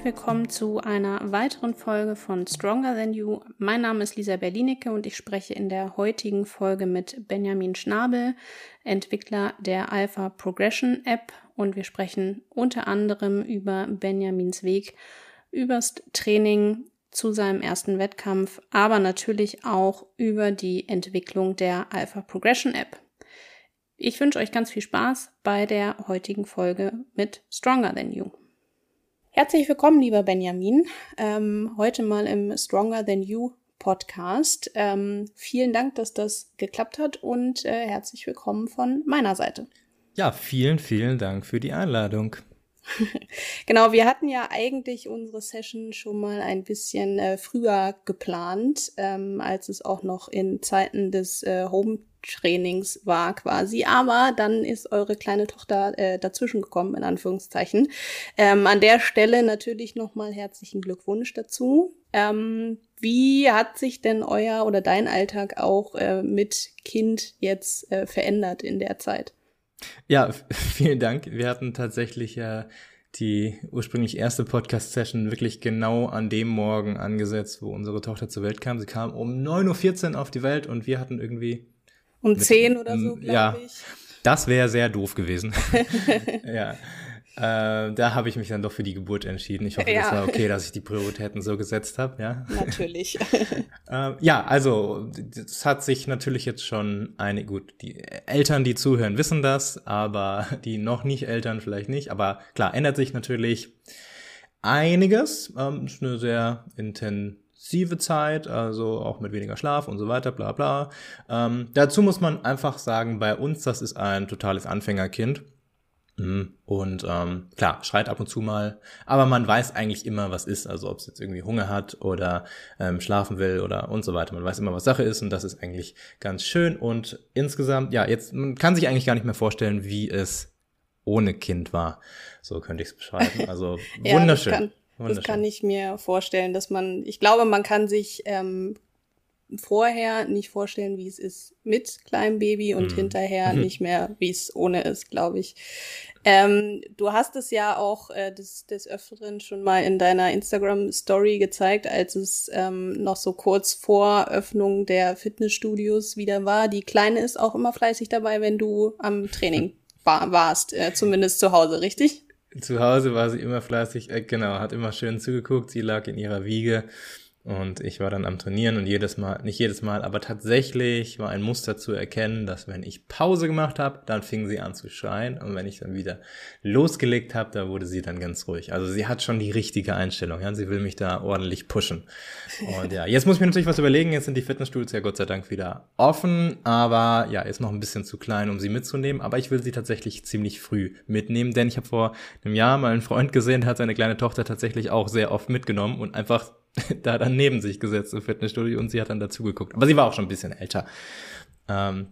herzlich willkommen zu einer weiteren Folge von Stronger Than You. Mein Name ist Lisa Berlinecke und ich spreche in der heutigen Folge mit Benjamin Schnabel, Entwickler der Alpha Progression App und wir sprechen unter anderem über Benjamins Weg übers Training zu seinem ersten Wettkampf, aber natürlich auch über die Entwicklung der Alpha Progression App. Ich wünsche euch ganz viel Spaß bei der heutigen Folge mit Stronger Than You. Herzlich willkommen, lieber Benjamin. Ähm, heute mal im Stronger Than You Podcast. Ähm, vielen Dank, dass das geklappt hat und äh, herzlich willkommen von meiner Seite. Ja, vielen, vielen Dank für die Einladung. genau, wir hatten ja eigentlich unsere Session schon mal ein bisschen äh, früher geplant, ähm, als es auch noch in Zeiten des äh, Home-Trainings war quasi. Aber dann ist eure kleine Tochter äh, dazwischen gekommen, in Anführungszeichen. Ähm, an der Stelle natürlich nochmal herzlichen Glückwunsch dazu. Ähm, wie hat sich denn euer oder dein Alltag auch äh, mit Kind jetzt äh, verändert in der Zeit? Ja, vielen Dank. Wir hatten tatsächlich ja die ursprünglich erste Podcast-Session wirklich genau an dem Morgen angesetzt, wo unsere Tochter zur Welt kam. Sie kam um 9.14 Uhr auf die Welt und wir hatten irgendwie. Um mit, 10 oder so, glaube ja, ich. Das wäre sehr doof gewesen. ja. Äh, da habe ich mich dann doch für die Geburt entschieden. Ich hoffe, ja. das war okay, dass ich die Prioritäten so gesetzt habe, ja. Natürlich. äh, ja, also das hat sich natürlich jetzt schon eine, gut, die Eltern, die zuhören, wissen das, aber die noch nicht Eltern vielleicht nicht. Aber klar, ändert sich natürlich einiges. Ähm, ist eine sehr intensive Zeit, also auch mit weniger Schlaf und so weiter, bla bla. Ähm, dazu muss man einfach sagen, bei uns, das ist ein totales Anfängerkind. Mhm. Und ähm, klar, schreit ab und zu mal, aber man weiß eigentlich immer, was ist. Also ob es jetzt irgendwie Hunger hat oder ähm, schlafen will oder und so weiter. Man weiß immer, was Sache ist und das ist eigentlich ganz schön. Und insgesamt, ja, jetzt man kann sich eigentlich gar nicht mehr vorstellen, wie es ohne Kind war. So könnte ich es beschreiben. Also wunderschön. ja, das, kann, ich mir vorstellen, dass man, ich glaube, man kann sich ähm, vorher nicht vorstellen, wie es ist mit kleinem Baby und mhm. hinterher mhm. nicht mehr, wie es ohne ist, glaube ich. Ähm, du hast es ja auch äh, des, des Öfteren schon mal in deiner Instagram-Story gezeigt, als es ähm, noch so kurz vor Öffnung der Fitnessstudios wieder war. Die Kleine ist auch immer fleißig dabei, wenn du am Training war, warst, äh, zumindest zu Hause, richtig? Zu Hause war sie immer fleißig, äh, genau, hat immer schön zugeguckt. Sie lag in ihrer Wiege und ich war dann am Trainieren und jedes Mal, nicht jedes Mal, aber tatsächlich war ein Muster zu erkennen, dass wenn ich Pause gemacht habe, dann fing sie an zu schreien. Und wenn ich dann wieder losgelegt habe, da wurde sie dann ganz ruhig. Also sie hat schon die richtige Einstellung, ja, sie will mich da ordentlich pushen. Und ja, jetzt muss ich mir natürlich was überlegen, jetzt sind die Fitnessstudios ja Gott sei Dank wieder offen, aber ja, ist noch ein bisschen zu klein, um sie mitzunehmen, aber ich will sie tatsächlich ziemlich früh mitnehmen, denn ich habe vor einem Jahr mal einen Freund gesehen, der hat seine kleine Tochter tatsächlich auch sehr oft mitgenommen und einfach da dann neben sich gesetzt im Fitnessstudio und sie hat dann dazu geguckt. Aber sie war auch schon ein bisschen älter. Ähm,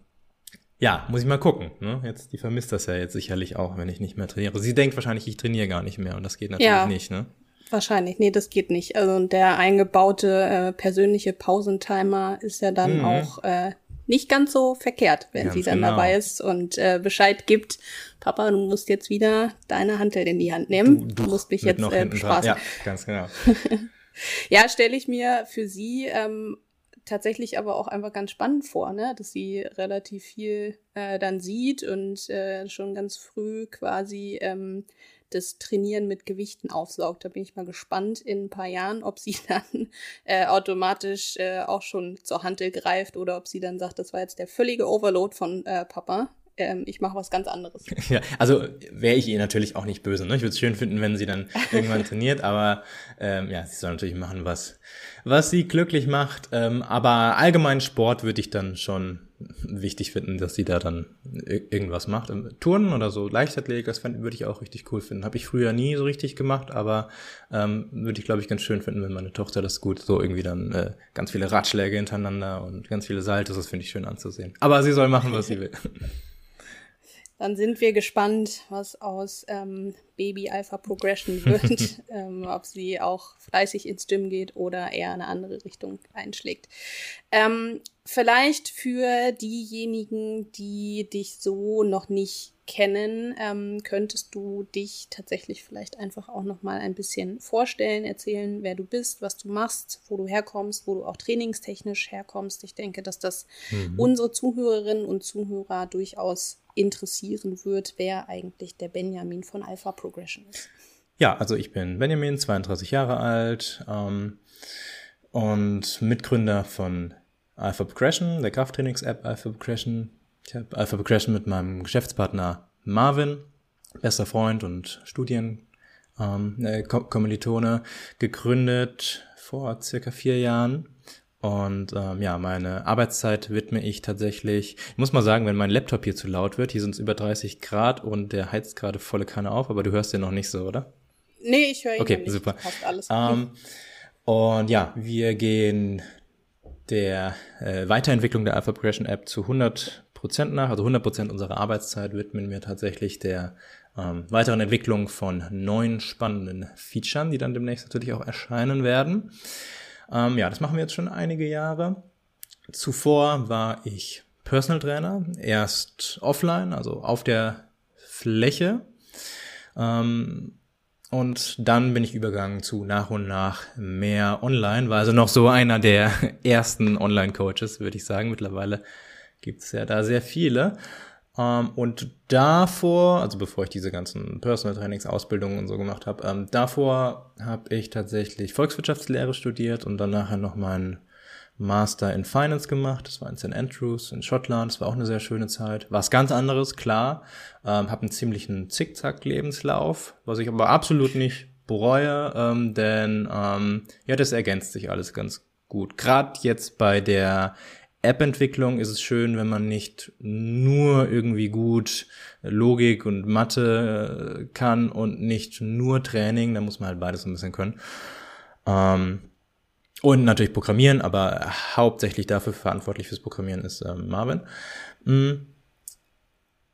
ja, muss ich mal gucken. Ne? Jetzt, die vermisst das ja jetzt sicherlich auch, wenn ich nicht mehr trainiere. Sie denkt wahrscheinlich, ich trainiere gar nicht mehr und das geht natürlich ja, nicht, ne? Wahrscheinlich, nee, das geht nicht. Also der eingebaute äh, persönliche Pausentimer ist ja dann mhm. auch äh, nicht ganz so verkehrt, wenn ganz sie dann genau. dabei ist und äh, Bescheid gibt, Papa, du musst jetzt wieder deine Handel in die Hand nehmen. Du, du musst mich jetzt äh, bespaßen. Ja, ganz genau. Ja, stelle ich mir für sie ähm, tatsächlich aber auch einfach ganz spannend vor, ne? dass sie relativ viel äh, dann sieht und äh, schon ganz früh quasi ähm, das Trainieren mit Gewichten aufsaugt. Da bin ich mal gespannt in ein paar Jahren, ob sie dann äh, automatisch äh, auch schon zur Hantel greift oder ob sie dann sagt, das war jetzt der völlige Overload von äh, Papa ähm, ich mache was ganz anderes. Ja, also wäre ich ihr natürlich auch nicht böse. Ne? Ich würde es schön finden, wenn sie dann irgendwann trainiert, aber ähm, ja, sie soll natürlich machen, was, was sie glücklich macht. Ähm, aber allgemein Sport würde ich dann schon wichtig finden, dass sie da dann irgendwas macht. Ähm, Turnen oder so, Leichtathletik, das würde ich auch richtig cool finden. Habe ich früher nie so richtig gemacht, aber ähm, würde ich, glaube ich, ganz schön finden, wenn meine Tochter das gut so irgendwie dann äh, ganz viele Ratschläge hintereinander und ganz viele Saltos, das finde ich schön anzusehen. Aber sie soll machen, was sie will. Dann sind wir gespannt, was aus ähm, Baby Alpha Progression wird, ähm, ob sie auch fleißig ins Gym geht oder eher eine andere Richtung einschlägt. Ähm, vielleicht für diejenigen, die dich so noch nicht kennen, ähm, könntest du dich tatsächlich vielleicht einfach auch noch mal ein bisschen vorstellen, erzählen, wer du bist, was du machst, wo du herkommst, wo du auch trainingstechnisch herkommst. Ich denke, dass das mhm. unsere Zuhörerinnen und Zuhörer durchaus interessieren wird, wer eigentlich der Benjamin von Alpha Progression ist. Ja, also ich bin Benjamin, 32 Jahre alt ähm, und Mitgründer von Alpha Progression, der Krafttrainings-App Alpha Progression. Ich habe Alpha Progression mit meinem Geschäftspartner Marvin, bester Freund und Studien ähm, äh, Kommilitone, gegründet vor circa vier Jahren. Und ähm, ja, meine Arbeitszeit widme ich tatsächlich. Ich muss mal sagen, wenn mein Laptop hier zu laut wird, hier sind es über 30 Grad und der heizt gerade volle Kanne auf, aber du hörst den noch nicht so, oder? Nee, ich höre ihn okay, nicht. super. Passt alles. Ähm, und ja, wir gehen der äh, Weiterentwicklung der Alpha Progression App zu 100 Prozent nach. Also 100 Prozent unserer Arbeitszeit widmen wir tatsächlich der ähm, weiteren Entwicklung von neuen spannenden Features, die dann demnächst natürlich auch erscheinen werden. Ähm, ja, das machen wir jetzt schon einige Jahre. Zuvor war ich Personal Trainer, erst offline, also auf der Fläche. Ähm, und dann bin ich übergegangen zu nach und nach mehr online, war also noch so einer der ersten Online-Coaches, würde ich sagen. Mittlerweile gibt es ja da sehr viele. Ähm, und davor, also bevor ich diese ganzen Personal Trainings, Ausbildungen und so gemacht habe, ähm, davor habe ich tatsächlich Volkswirtschaftslehre studiert und dann nachher noch meinen Master in Finance gemacht. Das war in St. Andrews in Schottland. Das war auch eine sehr schöne Zeit. Was ganz anderes, klar. Ähm, habe einen ziemlichen Zickzack-Lebenslauf, was ich aber absolut nicht bereue, ähm, denn ähm, ja, das ergänzt sich alles ganz gut. Gerade jetzt bei der App-Entwicklung ist es schön, wenn man nicht nur irgendwie gut Logik und Mathe äh, kann und nicht nur Training, da muss man halt beides ein bisschen können. Ähm, und natürlich Programmieren, aber hauptsächlich dafür verantwortlich fürs Programmieren ist äh, Marvin. Mhm.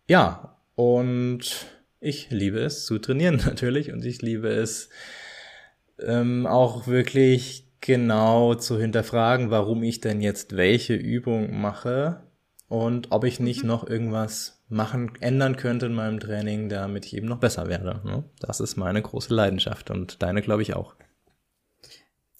Ja, und ich liebe es zu trainieren natürlich und ich liebe es ähm, auch wirklich genau zu hinterfragen, warum ich denn jetzt welche Übung mache und ob ich nicht mhm. noch irgendwas machen, ändern könnte in meinem Training, damit ich eben noch besser werde. Ne? Das ist meine große Leidenschaft und deine, glaube ich, auch.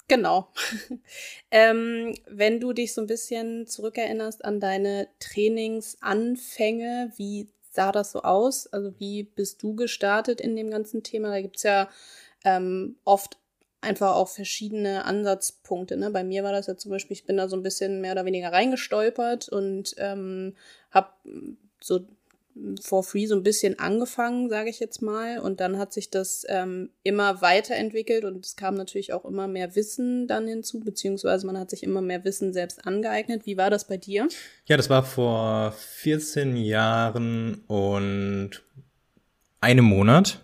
Genau. ähm, wenn du dich so ein bisschen zurückerinnerst an deine Trainingsanfänge, wie sah das so aus? Also wie bist du gestartet in dem ganzen Thema? Da gibt's ja ähm, oft einfach auch verschiedene Ansatzpunkte. Ne? Bei mir war das ja zum Beispiel, ich bin da so ein bisschen mehr oder weniger reingestolpert und ähm, habe so for free so ein bisschen angefangen, sage ich jetzt mal. Und dann hat sich das ähm, immer weiterentwickelt und es kam natürlich auch immer mehr Wissen dann hinzu, beziehungsweise man hat sich immer mehr Wissen selbst angeeignet. Wie war das bei dir? Ja, das war vor 14 Jahren und einem Monat.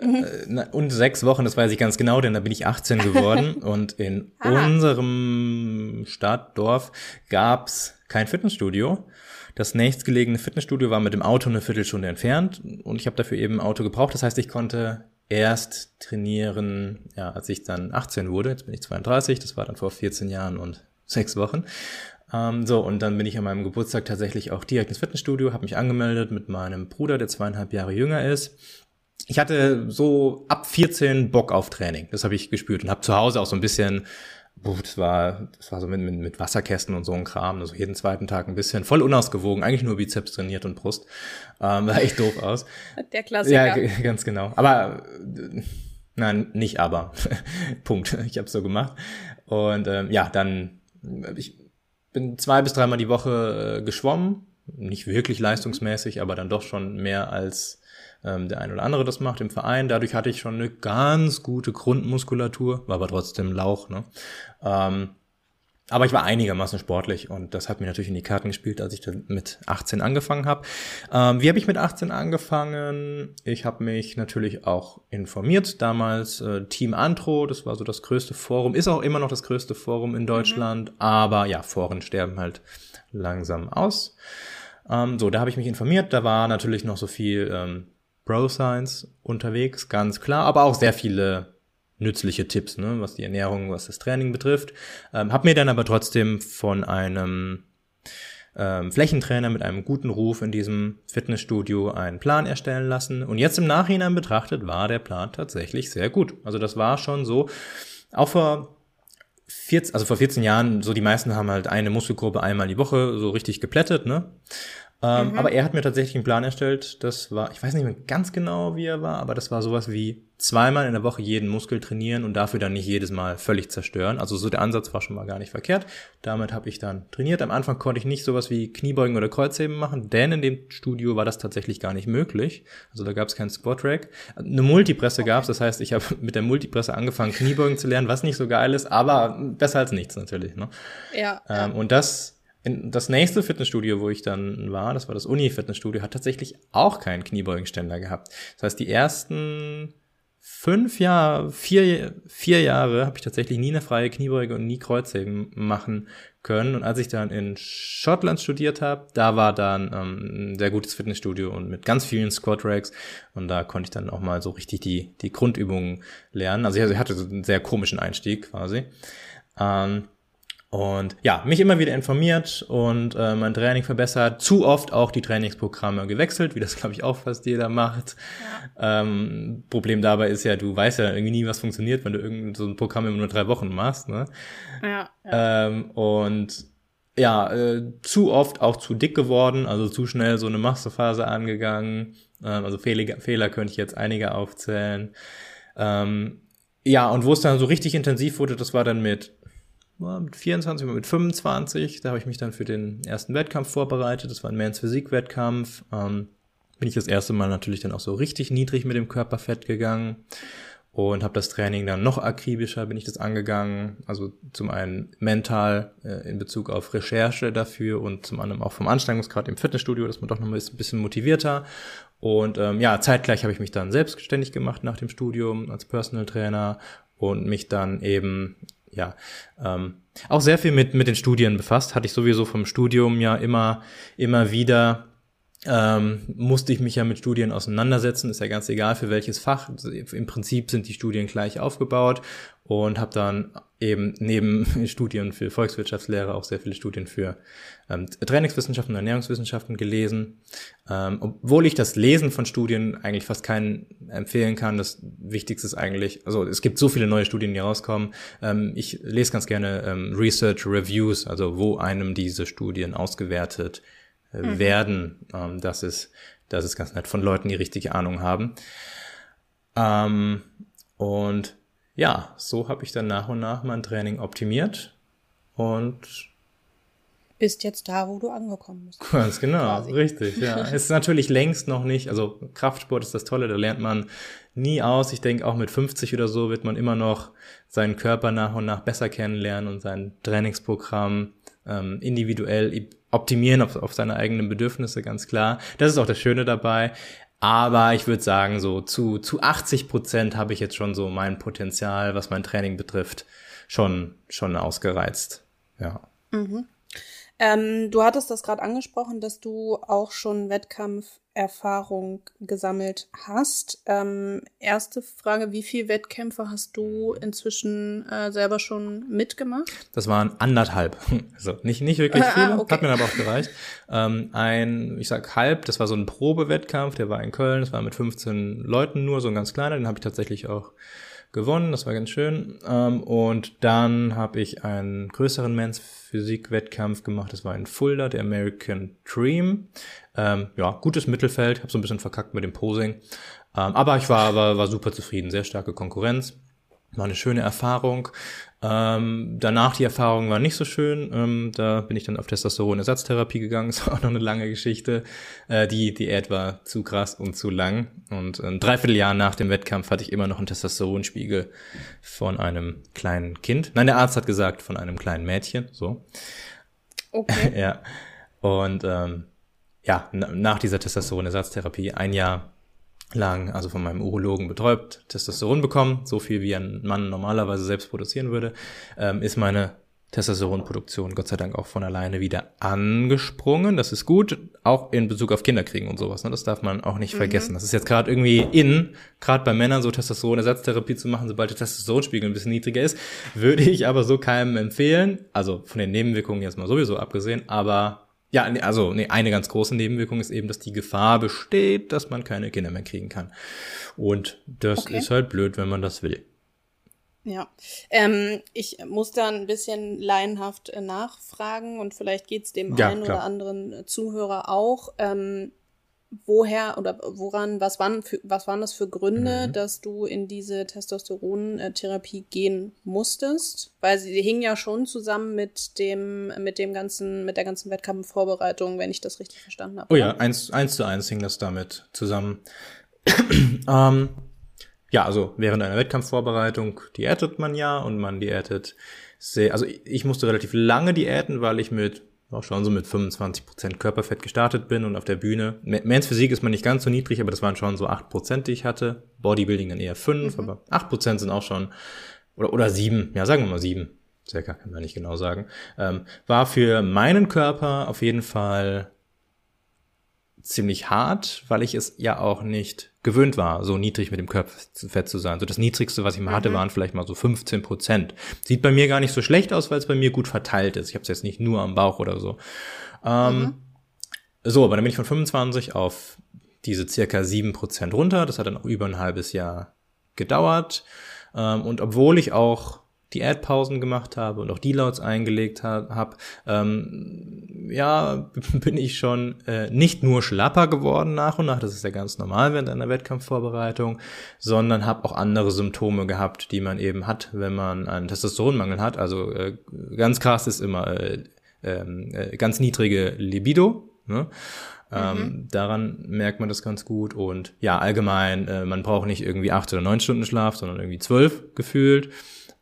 Mhm. Äh, und sechs Wochen, das weiß ich ganz genau, denn da bin ich 18 geworden. und in ah. unserem Stadtdorf gab's kein Fitnessstudio. Das nächstgelegene Fitnessstudio war mit dem Auto eine Viertelstunde entfernt und ich habe dafür eben ein Auto gebraucht. Das heißt, ich konnte erst trainieren, ja, als ich dann 18 wurde. Jetzt bin ich 32, das war dann vor 14 Jahren und sechs Wochen. Ähm, so, und dann bin ich an meinem Geburtstag tatsächlich auch direkt ins Fitnessstudio, habe mich angemeldet mit meinem Bruder, der zweieinhalb Jahre jünger ist ich hatte so ab 14 Bock auf Training. Das habe ich gespürt und habe zu Hause auch so ein bisschen, das war, das war so mit, mit, mit Wasserkästen und so ein Kram, also jeden zweiten Tag ein bisschen, voll unausgewogen, eigentlich nur Bizeps trainiert und Brust. Ähm, sah echt doof aus. Der Klassiker. Ja, ganz genau. Aber nein, nicht aber. Punkt. Ich habe so gemacht. Und ähm, ja, dann ich bin zwei bis dreimal die Woche äh, geschwommen, nicht wirklich leistungsmäßig, aber dann doch schon mehr als ähm, der ein oder andere das macht im Verein. Dadurch hatte ich schon eine ganz gute Grundmuskulatur, war aber trotzdem Lauch. Ne? Ähm, aber ich war einigermaßen sportlich und das hat mir natürlich in die Karten gespielt, als ich dann mit 18 angefangen habe. Ähm, wie habe ich mit 18 angefangen? Ich habe mich natürlich auch informiert. Damals äh, Team Antro, das war so das größte Forum, ist auch immer noch das größte Forum in Deutschland, mhm. aber ja, Foren sterben halt langsam aus. Ähm, so, da habe ich mich informiert. Da war natürlich noch so viel ähm, Bro Science unterwegs, ganz klar, aber auch sehr viele nützliche Tipps, ne, was die Ernährung, was das Training betrifft. Ähm, hab mir dann aber trotzdem von einem ähm, Flächentrainer mit einem guten Ruf in diesem Fitnessstudio einen Plan erstellen lassen. Und jetzt im Nachhinein betrachtet war der Plan tatsächlich sehr gut. Also das war schon so, auch vor 14, also vor 14 Jahren, so die meisten haben halt eine Muskelgruppe einmal die Woche so richtig geplättet, ne? Ähm, mhm. Aber er hat mir tatsächlich einen Plan erstellt. Das war, ich weiß nicht mehr ganz genau, wie er war, aber das war sowas wie zweimal in der Woche jeden Muskel trainieren und dafür dann nicht jedes Mal völlig zerstören. Also so der Ansatz war schon mal gar nicht verkehrt. Damit habe ich dann trainiert. Am Anfang konnte ich nicht sowas wie Kniebeugen oder Kreuzheben machen, denn in dem Studio war das tatsächlich gar nicht möglich. Also da gab es keinen Squat Rack. Eine Multipresse gab es, das heißt, ich habe mit der Multipresse angefangen, Kniebeugen zu lernen, was nicht so geil ist, aber besser als nichts natürlich. Ne? Ja. Ähm, und das in das nächste Fitnessstudio, wo ich dann war, das war das Uni-Fitnessstudio, hat tatsächlich auch keinen Kniebeugenständer gehabt. Das heißt, die ersten fünf Jahre, vier, vier Jahre habe ich tatsächlich nie eine freie Kniebeuge und nie Kreuzheben machen können. Und als ich dann in Schottland studiert habe, da war dann ähm, ein sehr gutes Fitnessstudio und mit ganz vielen Squat Racks. Und da konnte ich dann auch mal so richtig die, die Grundübungen lernen. Also ich hatte so einen sehr komischen Einstieg quasi. Ähm, und ja, mich immer wieder informiert und äh, mein Training verbessert. Zu oft auch die Trainingsprogramme gewechselt, wie das, glaube ich, auch fast jeder macht. Ja. Ähm, Problem dabei ist ja, du weißt ja irgendwie nie, was funktioniert, wenn du irgend so ein Programm immer nur drei Wochen machst. Ne? Ja, ja. Ähm, und ja, äh, zu oft auch zu dick geworden, also zu schnell so eine Masterphase angegangen. Ähm, also Fehler, Fehler könnte ich jetzt einige aufzählen. Ähm, ja, und wo es dann so richtig intensiv wurde, das war dann mit mit 24, mit 25. Da habe ich mich dann für den ersten Wettkampf vorbereitet. Das war ein Mans Physik-Wettkampf. Ähm, bin ich das erste Mal natürlich dann auch so richtig niedrig mit dem Körperfett gegangen und habe das Training dann noch akribischer bin ich das angegangen. Also zum einen mental äh, in Bezug auf Recherche dafür und zum anderen auch vom Anstrengungsgrad im Fitnessstudio, dass man doch noch ein bisschen motivierter. Und ähm, ja, zeitgleich habe ich mich dann selbstständig gemacht nach dem Studium als Personal Trainer und mich dann eben ja, ähm, auch sehr viel mit, mit den Studien befasst. Hatte ich sowieso vom Studium ja immer, immer wieder ähm, musste ich mich ja mit Studien auseinandersetzen, ist ja ganz egal für welches Fach. Im Prinzip sind die Studien gleich aufgebaut und habe dann eben neben Studien für Volkswirtschaftslehre auch sehr viele Studien für ähm, Trainingswissenschaften und Ernährungswissenschaften gelesen. Ähm, obwohl ich das Lesen von Studien eigentlich fast keinen empfehlen kann. Das Wichtigste ist eigentlich, also es gibt so viele neue Studien, die rauskommen. Ähm, ich lese ganz gerne ähm, Research Reviews, also wo einem diese Studien ausgewertet mhm. werden. Ähm, das ist, das ist ganz nett von Leuten, die richtige Ahnung haben. Ähm, und ja, so habe ich dann nach und nach mein Training optimiert und bist jetzt da, wo du angekommen bist. Ganz genau, quasi. richtig, ja. ist natürlich längst noch nicht, also Kraftsport ist das Tolle, da lernt man nie aus. Ich denke, auch mit 50 oder so wird man immer noch seinen Körper nach und nach besser kennenlernen und sein Trainingsprogramm ähm, individuell optimieren auf, auf seine eigenen Bedürfnisse, ganz klar. Das ist auch das Schöne dabei. Aber ich würde sagen, so zu, zu 80 Prozent habe ich jetzt schon so mein Potenzial, was mein Training betrifft, schon, schon ausgereizt. Ja. Mhm. Ähm, du hattest das gerade angesprochen, dass du auch schon Wettkampferfahrung gesammelt hast. Ähm, erste Frage, wie viele Wettkämpfe hast du inzwischen äh, selber schon mitgemacht? Das waren anderthalb. Also nicht, nicht wirklich ah, viele, ah, okay. hat mir aber auch gereicht. Ähm, ein, ich sag halb, das war so ein Probewettkampf, der war in Köln, das war mit 15 Leuten nur, so ein ganz kleiner, den habe ich tatsächlich auch gewonnen, das war ganz schön. Ähm, und dann habe ich einen größeren Men's Physik-Wettkampf gemacht, das war in Fulda, der American Dream. Ähm, ja, gutes Mittelfeld, habe so ein bisschen verkackt mit dem Posing. Ähm, aber ich war, war, war super zufrieden, sehr starke Konkurrenz. War eine schöne Erfahrung. Ähm, danach die Erfahrung war nicht so schön. Ähm, da bin ich dann auf Testosteron-Ersatztherapie gegangen. Das war auch noch eine lange Geschichte. Äh, die Diät war zu krass und zu lang. Und ein Dreivierteljahr nach dem Wettkampf hatte ich immer noch einen Testosteronspiegel von einem kleinen Kind. Nein, der Arzt hat gesagt, von einem kleinen Mädchen. So. Okay. ja. Und ähm, ja, nach dieser Testosteron-Ersatztherapie ein Jahr lang, also von meinem Urologen betäubt, Testosteron bekommen, so viel wie ein Mann normalerweise selbst produzieren würde, ähm, ist meine Testosteronproduktion Gott sei Dank auch von alleine wieder angesprungen. Das ist gut, auch in Bezug auf Kinderkriegen und sowas. Ne? Das darf man auch nicht mhm. vergessen. Das ist jetzt gerade irgendwie in, gerade bei Männern so Testosteronersatztherapie zu machen, sobald der Testosteronspiegel ein bisschen niedriger ist, würde ich aber so keinem empfehlen. Also von den Nebenwirkungen jetzt mal sowieso abgesehen, aber ja, also nee, eine ganz große Nebenwirkung ist eben, dass die Gefahr besteht, dass man keine Kinder mehr kriegen kann. Und das okay. ist halt blöd, wenn man das will. Ja, ähm, ich muss da ein bisschen laienhaft äh, nachfragen und vielleicht geht's dem ja, einen klar. oder anderen äh, Zuhörer auch. Ähm, woher oder woran, was waren, für, was waren das für Gründe, mhm. dass du in diese Testosterontherapie gehen musstest? Weil sie, hing ja schon zusammen mit dem, mit dem ganzen, mit der ganzen Wettkampfvorbereitung, wenn ich das richtig verstanden habe. Oh ja, eins, eins zu eins hing das damit zusammen. ähm, ja, also während einer Wettkampfvorbereitung diätet man ja und man diätet sehr, also ich musste relativ lange diäten, weil ich mit auch schon so mit 25 Prozent Körperfett gestartet bin und auf der Bühne. Mans Physik ist man nicht ganz so niedrig, aber das waren schon so 8%, die ich hatte. Bodybuilding dann eher 5, mhm. aber 8% sind auch schon, oder, oder 7, ja, sagen wir mal 7, circa, kann man nicht genau sagen. Ähm, war für meinen Körper auf jeden Fall ziemlich hart, weil ich es ja auch nicht gewöhnt war, so niedrig mit dem Körperfett zu sein. So das niedrigste, was ich mal hatte, mhm. waren vielleicht mal so 15 Prozent. Sieht bei mir gar nicht so schlecht aus, weil es bei mir gut verteilt ist. Ich habe es jetzt nicht nur am Bauch oder so. Ähm, mhm. So, aber dann bin ich von 25 auf diese circa 7 Prozent runter. Das hat dann auch über ein halbes Jahr gedauert. Ähm, und obwohl ich auch Diätpausen gemacht habe und auch Deloads eingelegt ha habe, ähm, ja, bin ich schon äh, nicht nur schlapper geworden nach und nach, das ist ja ganz normal während einer Wettkampfvorbereitung, sondern habe auch andere Symptome gehabt, die man eben hat, wenn man einen Testosteronmangel hat. Also äh, ganz krass ist immer äh, ähm, äh, ganz niedrige Libido. Ne? Ähm, mhm. daran merkt man das ganz gut. Und ja, allgemein, äh, man braucht nicht irgendwie acht oder neun Stunden Schlaf, sondern irgendwie zwölf gefühlt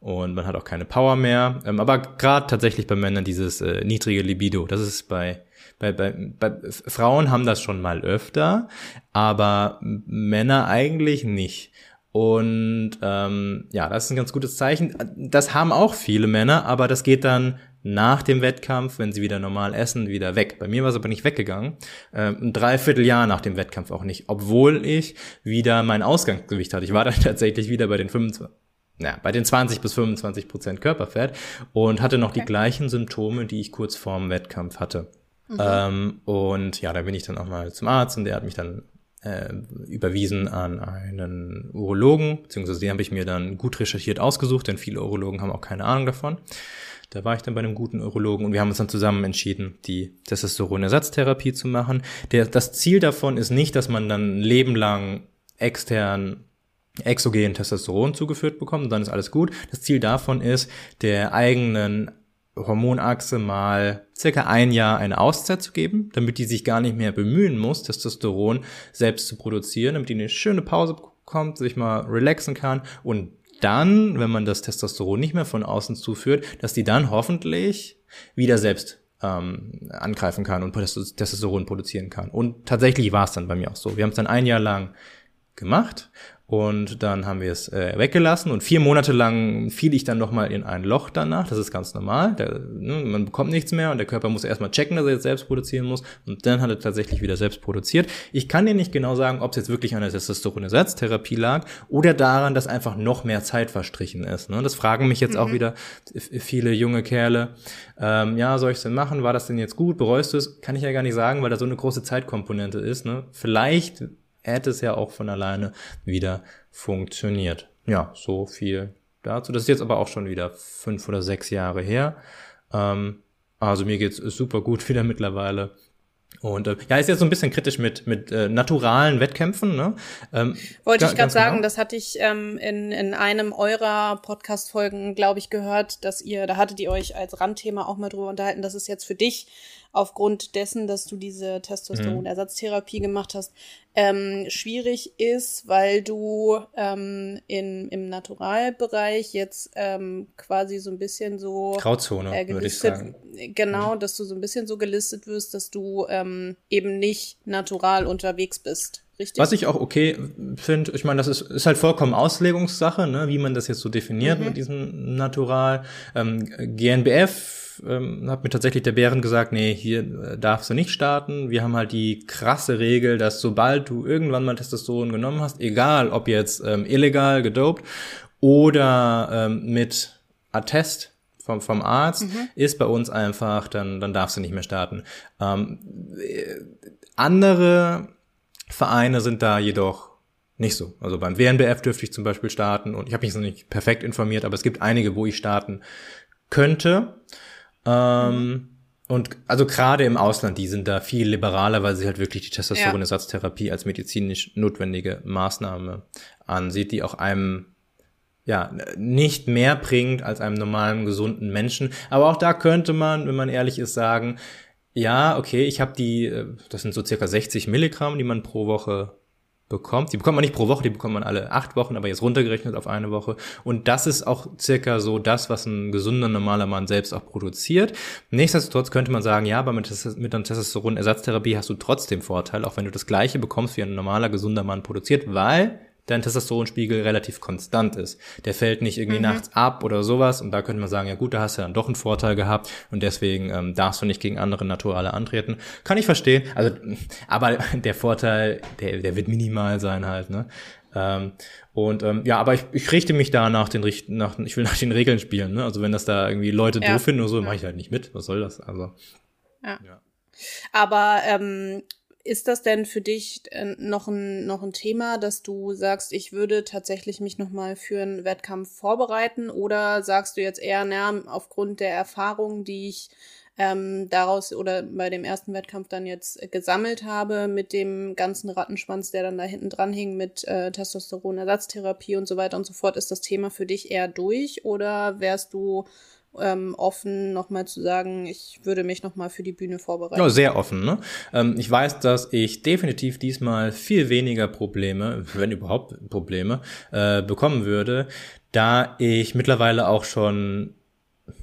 und man hat auch keine Power mehr. Ähm, aber gerade tatsächlich bei Männern dieses äh, niedrige Libido, das ist bei, bei, bei, bei Frauen haben das schon mal öfter, aber Männer eigentlich nicht. Und ähm, ja, das ist ein ganz gutes Zeichen. Das haben auch viele Männer, aber das geht dann nach dem Wettkampf, wenn sie wieder normal essen, wieder weg. Bei mir war es aber nicht weggegangen. Ähm, ein Dreivierteljahr nach dem Wettkampf auch nicht, obwohl ich wieder mein Ausgangsgewicht hatte. Ich war dann tatsächlich wieder bei den 25, ja, bei den 20 bis 25 Prozent Körperfett und hatte noch okay. die gleichen Symptome, die ich kurz vorm Wettkampf hatte. Mhm. Ähm, und ja, da bin ich dann auch mal zum Arzt und der hat mich dann äh, überwiesen an einen Urologen, beziehungsweise den habe ich mir dann gut recherchiert ausgesucht, denn viele Urologen haben auch keine Ahnung davon. Da war ich dann bei einem guten Urologen und wir haben uns dann zusammen entschieden, die Testosteronersatztherapie zu machen. Der, das Ziel davon ist nicht, dass man dann ein Leben lang extern exogen Testosteron zugeführt bekommen, dann ist alles gut. Das Ziel davon ist, der eigenen Hormonachse mal circa ein Jahr eine Auszeit zu geben, damit die sich gar nicht mehr bemühen muss, Testosteron selbst zu produzieren, damit die eine schöne Pause bekommt, sich mal relaxen kann und dann, wenn man das Testosteron nicht mehr von außen zuführt, dass die dann hoffentlich wieder selbst ähm, angreifen kann und Testosteron produzieren kann. Und tatsächlich war es dann bei mir auch so. Wir haben es dann ein Jahr lang gemacht und dann haben wir es äh, weggelassen und vier Monate lang fiel ich dann nochmal in ein Loch danach. Das ist ganz normal. Der, ne, man bekommt nichts mehr und der Körper muss erstmal checken, dass er jetzt selbst produzieren muss. Und dann hat er tatsächlich wieder selbst produziert. Ich kann dir nicht genau sagen, ob es jetzt wirklich an der Testosteronersatztherapie lag oder daran, dass einfach noch mehr Zeit verstrichen ist. Ne? Das fragen mich jetzt mhm. auch wieder viele junge Kerle. Ähm, ja, soll ich es denn machen? War das denn jetzt gut? Bereust du es? Kann ich ja gar nicht sagen, weil da so eine große Zeitkomponente ist. Ne? Vielleicht hätte es ja auch von alleine wieder funktioniert. Ja, so viel dazu. Das ist jetzt aber auch schon wieder fünf oder sechs Jahre her. Ähm, also mir geht's super gut wieder mittlerweile. Und äh, ja, ist jetzt so ein bisschen kritisch mit mit äh, naturalen Wettkämpfen. Ne? Ähm, Wollte ich gerade sagen, genau. das hatte ich ähm, in in einem eurer Podcast-Folgen, glaube ich, gehört, dass ihr, da hattet ihr euch als Randthema auch mal drüber unterhalten, dass es jetzt für dich aufgrund dessen, dass du diese Testosteronersatztherapie gemacht hast, ähm, schwierig ist, weil du ähm, in, im Naturalbereich jetzt ähm, quasi so ein bisschen so Grauzone, äh, würde ich sagen. Genau, mhm. dass du so ein bisschen so gelistet wirst, dass du äh, ähm, eben nicht natural unterwegs bist. Richtig? Was ich auch okay finde, ich meine, das ist, ist halt vollkommen Auslegungssache, ne, wie man das jetzt so definiert mhm. mit diesem Natural. Ähm, GNBF ähm, hat mir tatsächlich der Bären gesagt, nee, hier äh, darfst du nicht starten. Wir haben halt die krasse Regel, dass sobald du irgendwann mal Testosteron genommen hast, egal ob jetzt ähm, illegal gedopt oder ähm, mit Attest vom, vom Arzt, mhm. ist bei uns einfach, dann, dann darfst du nicht mehr starten. Ähm, äh, andere Vereine sind da jedoch nicht so. Also beim WNBF dürfte ich zum Beispiel starten und ich habe mich noch nicht perfekt informiert, aber es gibt einige, wo ich starten könnte. Ähm, mhm. Und also gerade im Ausland, die sind da viel liberaler, weil sie halt wirklich die Testosteronersatztherapie als medizinisch notwendige Maßnahme ansieht, die auch einem ja nicht mehr bringt als einem normalen gesunden Menschen. Aber auch da könnte man, wenn man ehrlich ist, sagen, ja, okay, ich habe die, äh, das sind so circa 60 Milligramm, die man pro Woche bekommt. Die bekommt man nicht pro Woche, die bekommt man alle acht Wochen, aber jetzt runtergerechnet auf eine Woche. Und das ist auch circa so das, was ein gesunder, normaler Mann selbst auch produziert. Nichtsdestotrotz könnte man sagen, ja, aber mit, mit einer Testosteron-Ersatztherapie hast du trotzdem Vorteil, auch wenn du das gleiche bekommst, wie ein normaler, gesunder Mann produziert, weil dein Testosteronspiegel relativ konstant ist. Der fällt nicht irgendwie mhm. nachts ab oder sowas und da könnte man sagen, ja gut, da hast du dann doch einen Vorteil gehabt und deswegen ähm, darfst du nicht gegen andere Naturale antreten. Kann ich verstehen. Also, aber der Vorteil, der, der wird minimal sein halt, ne? Ähm, und ähm, ja, aber ich, ich richte mich da nach den Richten, nach, ich will nach den Regeln spielen, ne? Also wenn das da irgendwie Leute ja. doof finden oder so, ja. mache ich halt nicht mit. Was soll das? Also. Ja. ja. Aber ähm, ist das denn für dich äh, noch ein, noch ein Thema, dass du sagst, ich würde tatsächlich mich nochmal für einen Wettkampf vorbereiten? Oder sagst du jetzt eher, na, aufgrund der Erfahrungen, die ich ähm, daraus oder bei dem ersten Wettkampf dann jetzt gesammelt habe mit dem ganzen Rattenschwanz, der dann da hinten dran hing mit äh, Testosteronersatztherapie und so weiter und so fort, ist das Thema für dich eher durch oder wärst du ähm, offen, nochmal zu sagen, ich würde mich nochmal für die Bühne vorbereiten. Ja, sehr offen. Ne? Ähm, ich weiß, dass ich definitiv diesmal viel weniger Probleme, wenn überhaupt Probleme, äh, bekommen würde, da ich mittlerweile auch schon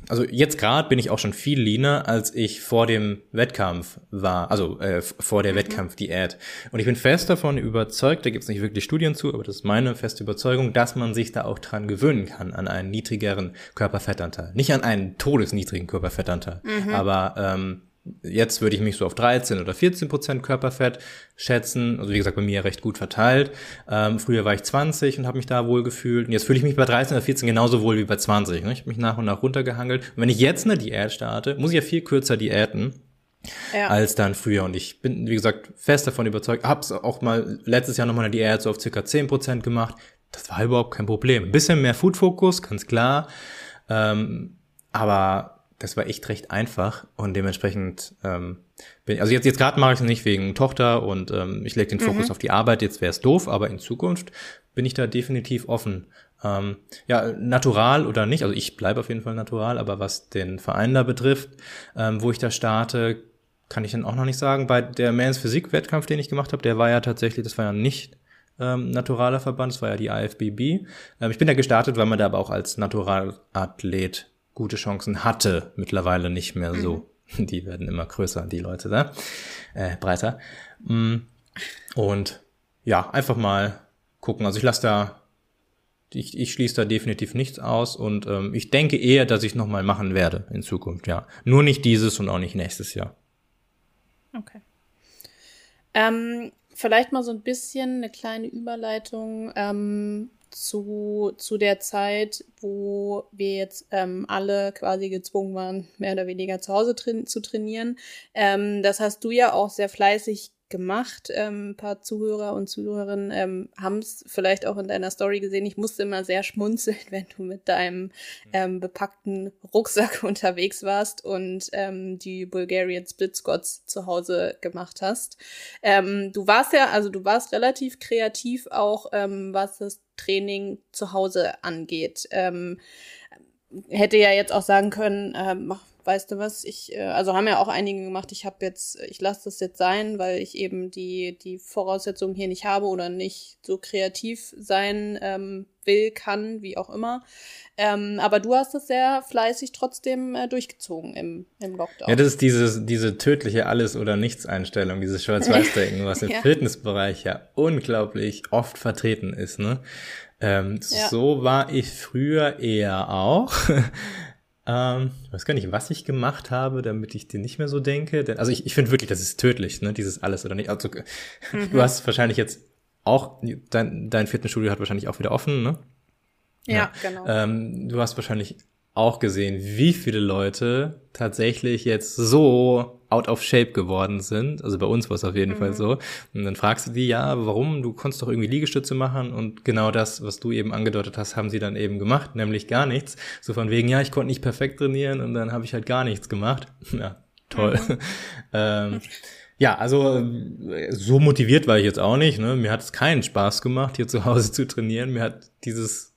also jetzt gerade bin ich auch schon viel leaner, als ich vor dem Wettkampf war, also äh, vor der mhm. Wettkampfdiät. Und ich bin fest davon überzeugt, da gibt es nicht wirklich Studien zu, aber das ist meine feste Überzeugung, dass man sich da auch dran gewöhnen kann, an einen niedrigeren Körperfettanteil. Nicht an einen todesniedrigen Körperfettanteil, mhm. aber ähm, Jetzt würde ich mich so auf 13 oder 14 Prozent Körperfett schätzen. Also wie gesagt, bei mir recht gut verteilt. Ähm, früher war ich 20 und habe mich da wohl gefühlt. Und jetzt fühle ich mich bei 13 oder 14 genauso wohl wie bei 20. Ne? Ich habe mich nach und nach runtergehangelt. Und wenn ich jetzt eine Diät starte, muss ich ja viel kürzer diäten. Ja. als dann früher. Und ich bin, wie gesagt, fest davon überzeugt. Hab's auch mal letztes Jahr nochmal eine Diät so auf circa 10% gemacht. Das war überhaupt kein Problem. Ein bisschen mehr Food-Fokus, ganz klar. Ähm, aber das war echt recht einfach und dementsprechend ähm, bin also jetzt jetzt gerade mache ich es nicht wegen Tochter und ähm, ich lege den Fokus mhm. auf die Arbeit. Jetzt wäre es doof, aber in Zukunft bin ich da definitiv offen. Ähm, ja, natural oder nicht, also ich bleibe auf jeden Fall natural, aber was den Verein da betrifft, ähm, wo ich da starte, kann ich dann auch noch nicht sagen. Bei der Mans Physik Wettkampf, den ich gemacht habe, der war ja tatsächlich, das war ja nicht ähm, naturaler Verband, das war ja die AFBB. Ähm, ich bin da gestartet, weil man da aber auch als Naturalathlet gute Chancen hatte, mittlerweile nicht mehr so. Mhm. Die werden immer größer, die Leute da, äh, breiter. Mm. Und ja, einfach mal gucken. Also ich lasse da, ich, ich schließe da definitiv nichts aus und ähm, ich denke eher, dass ich nochmal machen werde in Zukunft, ja. Nur nicht dieses und auch nicht nächstes Jahr. Okay. Ähm, vielleicht mal so ein bisschen eine kleine Überleitung. Ähm, zu, zu der Zeit, wo wir jetzt ähm, alle quasi gezwungen waren, mehr oder weniger zu Hause tra zu trainieren. Ähm, das hast du ja auch sehr fleißig gemacht. Ähm, ein paar Zuhörer und Zuhörerinnen ähm, haben es vielleicht auch in deiner Story gesehen. Ich musste immer sehr schmunzeln, wenn du mit deinem ähm, bepackten Rucksack unterwegs warst und ähm, die Bulgarian Split Squats zu Hause gemacht hast. Ähm, du warst ja, also du warst relativ kreativ auch, ähm, was das Training zu Hause angeht. Ähm, hätte ja jetzt auch sagen können, ähm, weißt du was, ich, äh, also haben ja auch einige gemacht, ich habe jetzt, ich lasse das jetzt sein, weil ich eben die, die Voraussetzungen hier nicht habe oder nicht so kreativ sein ähm, will, kann, wie auch immer. Ähm, aber du hast das sehr fleißig trotzdem äh, durchgezogen im, im Lockdown. Ja, das ist dieses, diese tödliche Alles- oder Nichts-Einstellung, dieses Schwarz-Weiß-Denken, was im ja. Fitnessbereich ja unglaublich oft vertreten ist. Ne? Ähm, ja. So war ich früher eher auch. Ähm, ich weiß gar nicht, was ich gemacht habe, damit ich dir nicht mehr so denke. Denn, also ich, ich finde wirklich, das ist tödlich, ne? dieses Alles oder nicht. Also, mhm. Du hast wahrscheinlich jetzt auch, dein, dein Fitnessstudio hat wahrscheinlich auch wieder offen, ne? Ja, ja. genau. Ähm, du hast wahrscheinlich auch gesehen, wie viele Leute tatsächlich jetzt so out of shape geworden sind. Also bei uns war es auf jeden mhm. Fall so. Und dann fragst du die, ja, warum? Du konntest doch irgendwie Liegestütze machen. Und genau das, was du eben angedeutet hast, haben sie dann eben gemacht, nämlich gar nichts. So von wegen, ja, ich konnte nicht perfekt trainieren und dann habe ich halt gar nichts gemacht. Ja, toll. Mhm. ähm, ja, also so motiviert war ich jetzt auch nicht. Ne? Mir hat es keinen Spaß gemacht, hier zu Hause zu trainieren. Mir hat dieses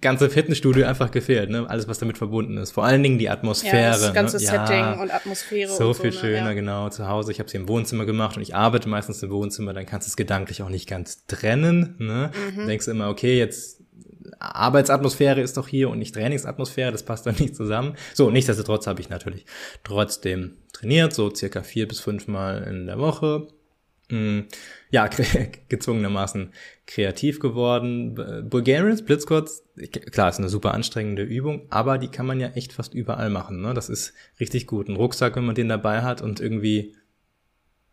ganze Fitnessstudio einfach gefehlt, ne? Alles, was damit verbunden ist. Vor allen Dingen die Atmosphäre. Ja, das ganze ne? Setting ja, und Atmosphäre. So und viel so, ne? schöner, ja. genau. Zu Hause, ich habe es im Wohnzimmer gemacht und ich arbeite meistens im Wohnzimmer, dann kannst du es gedanklich auch nicht ganz trennen. Ne? Mhm. Du denkst immer, okay, jetzt Arbeitsatmosphäre ist doch hier und nicht Trainingsatmosphäre, das passt dann nicht zusammen. So, nichtsdestotrotz habe ich natürlich trotzdem trainiert, so circa vier bis fünf Mal in der Woche. Hm, ja, gezwungenermaßen kreativ geworden. Bulgarian Split Squats, klar, ist eine super anstrengende Übung, aber die kann man ja echt fast überall machen. Ne? Das ist richtig gut. Ein Rucksack, wenn man den dabei hat und irgendwie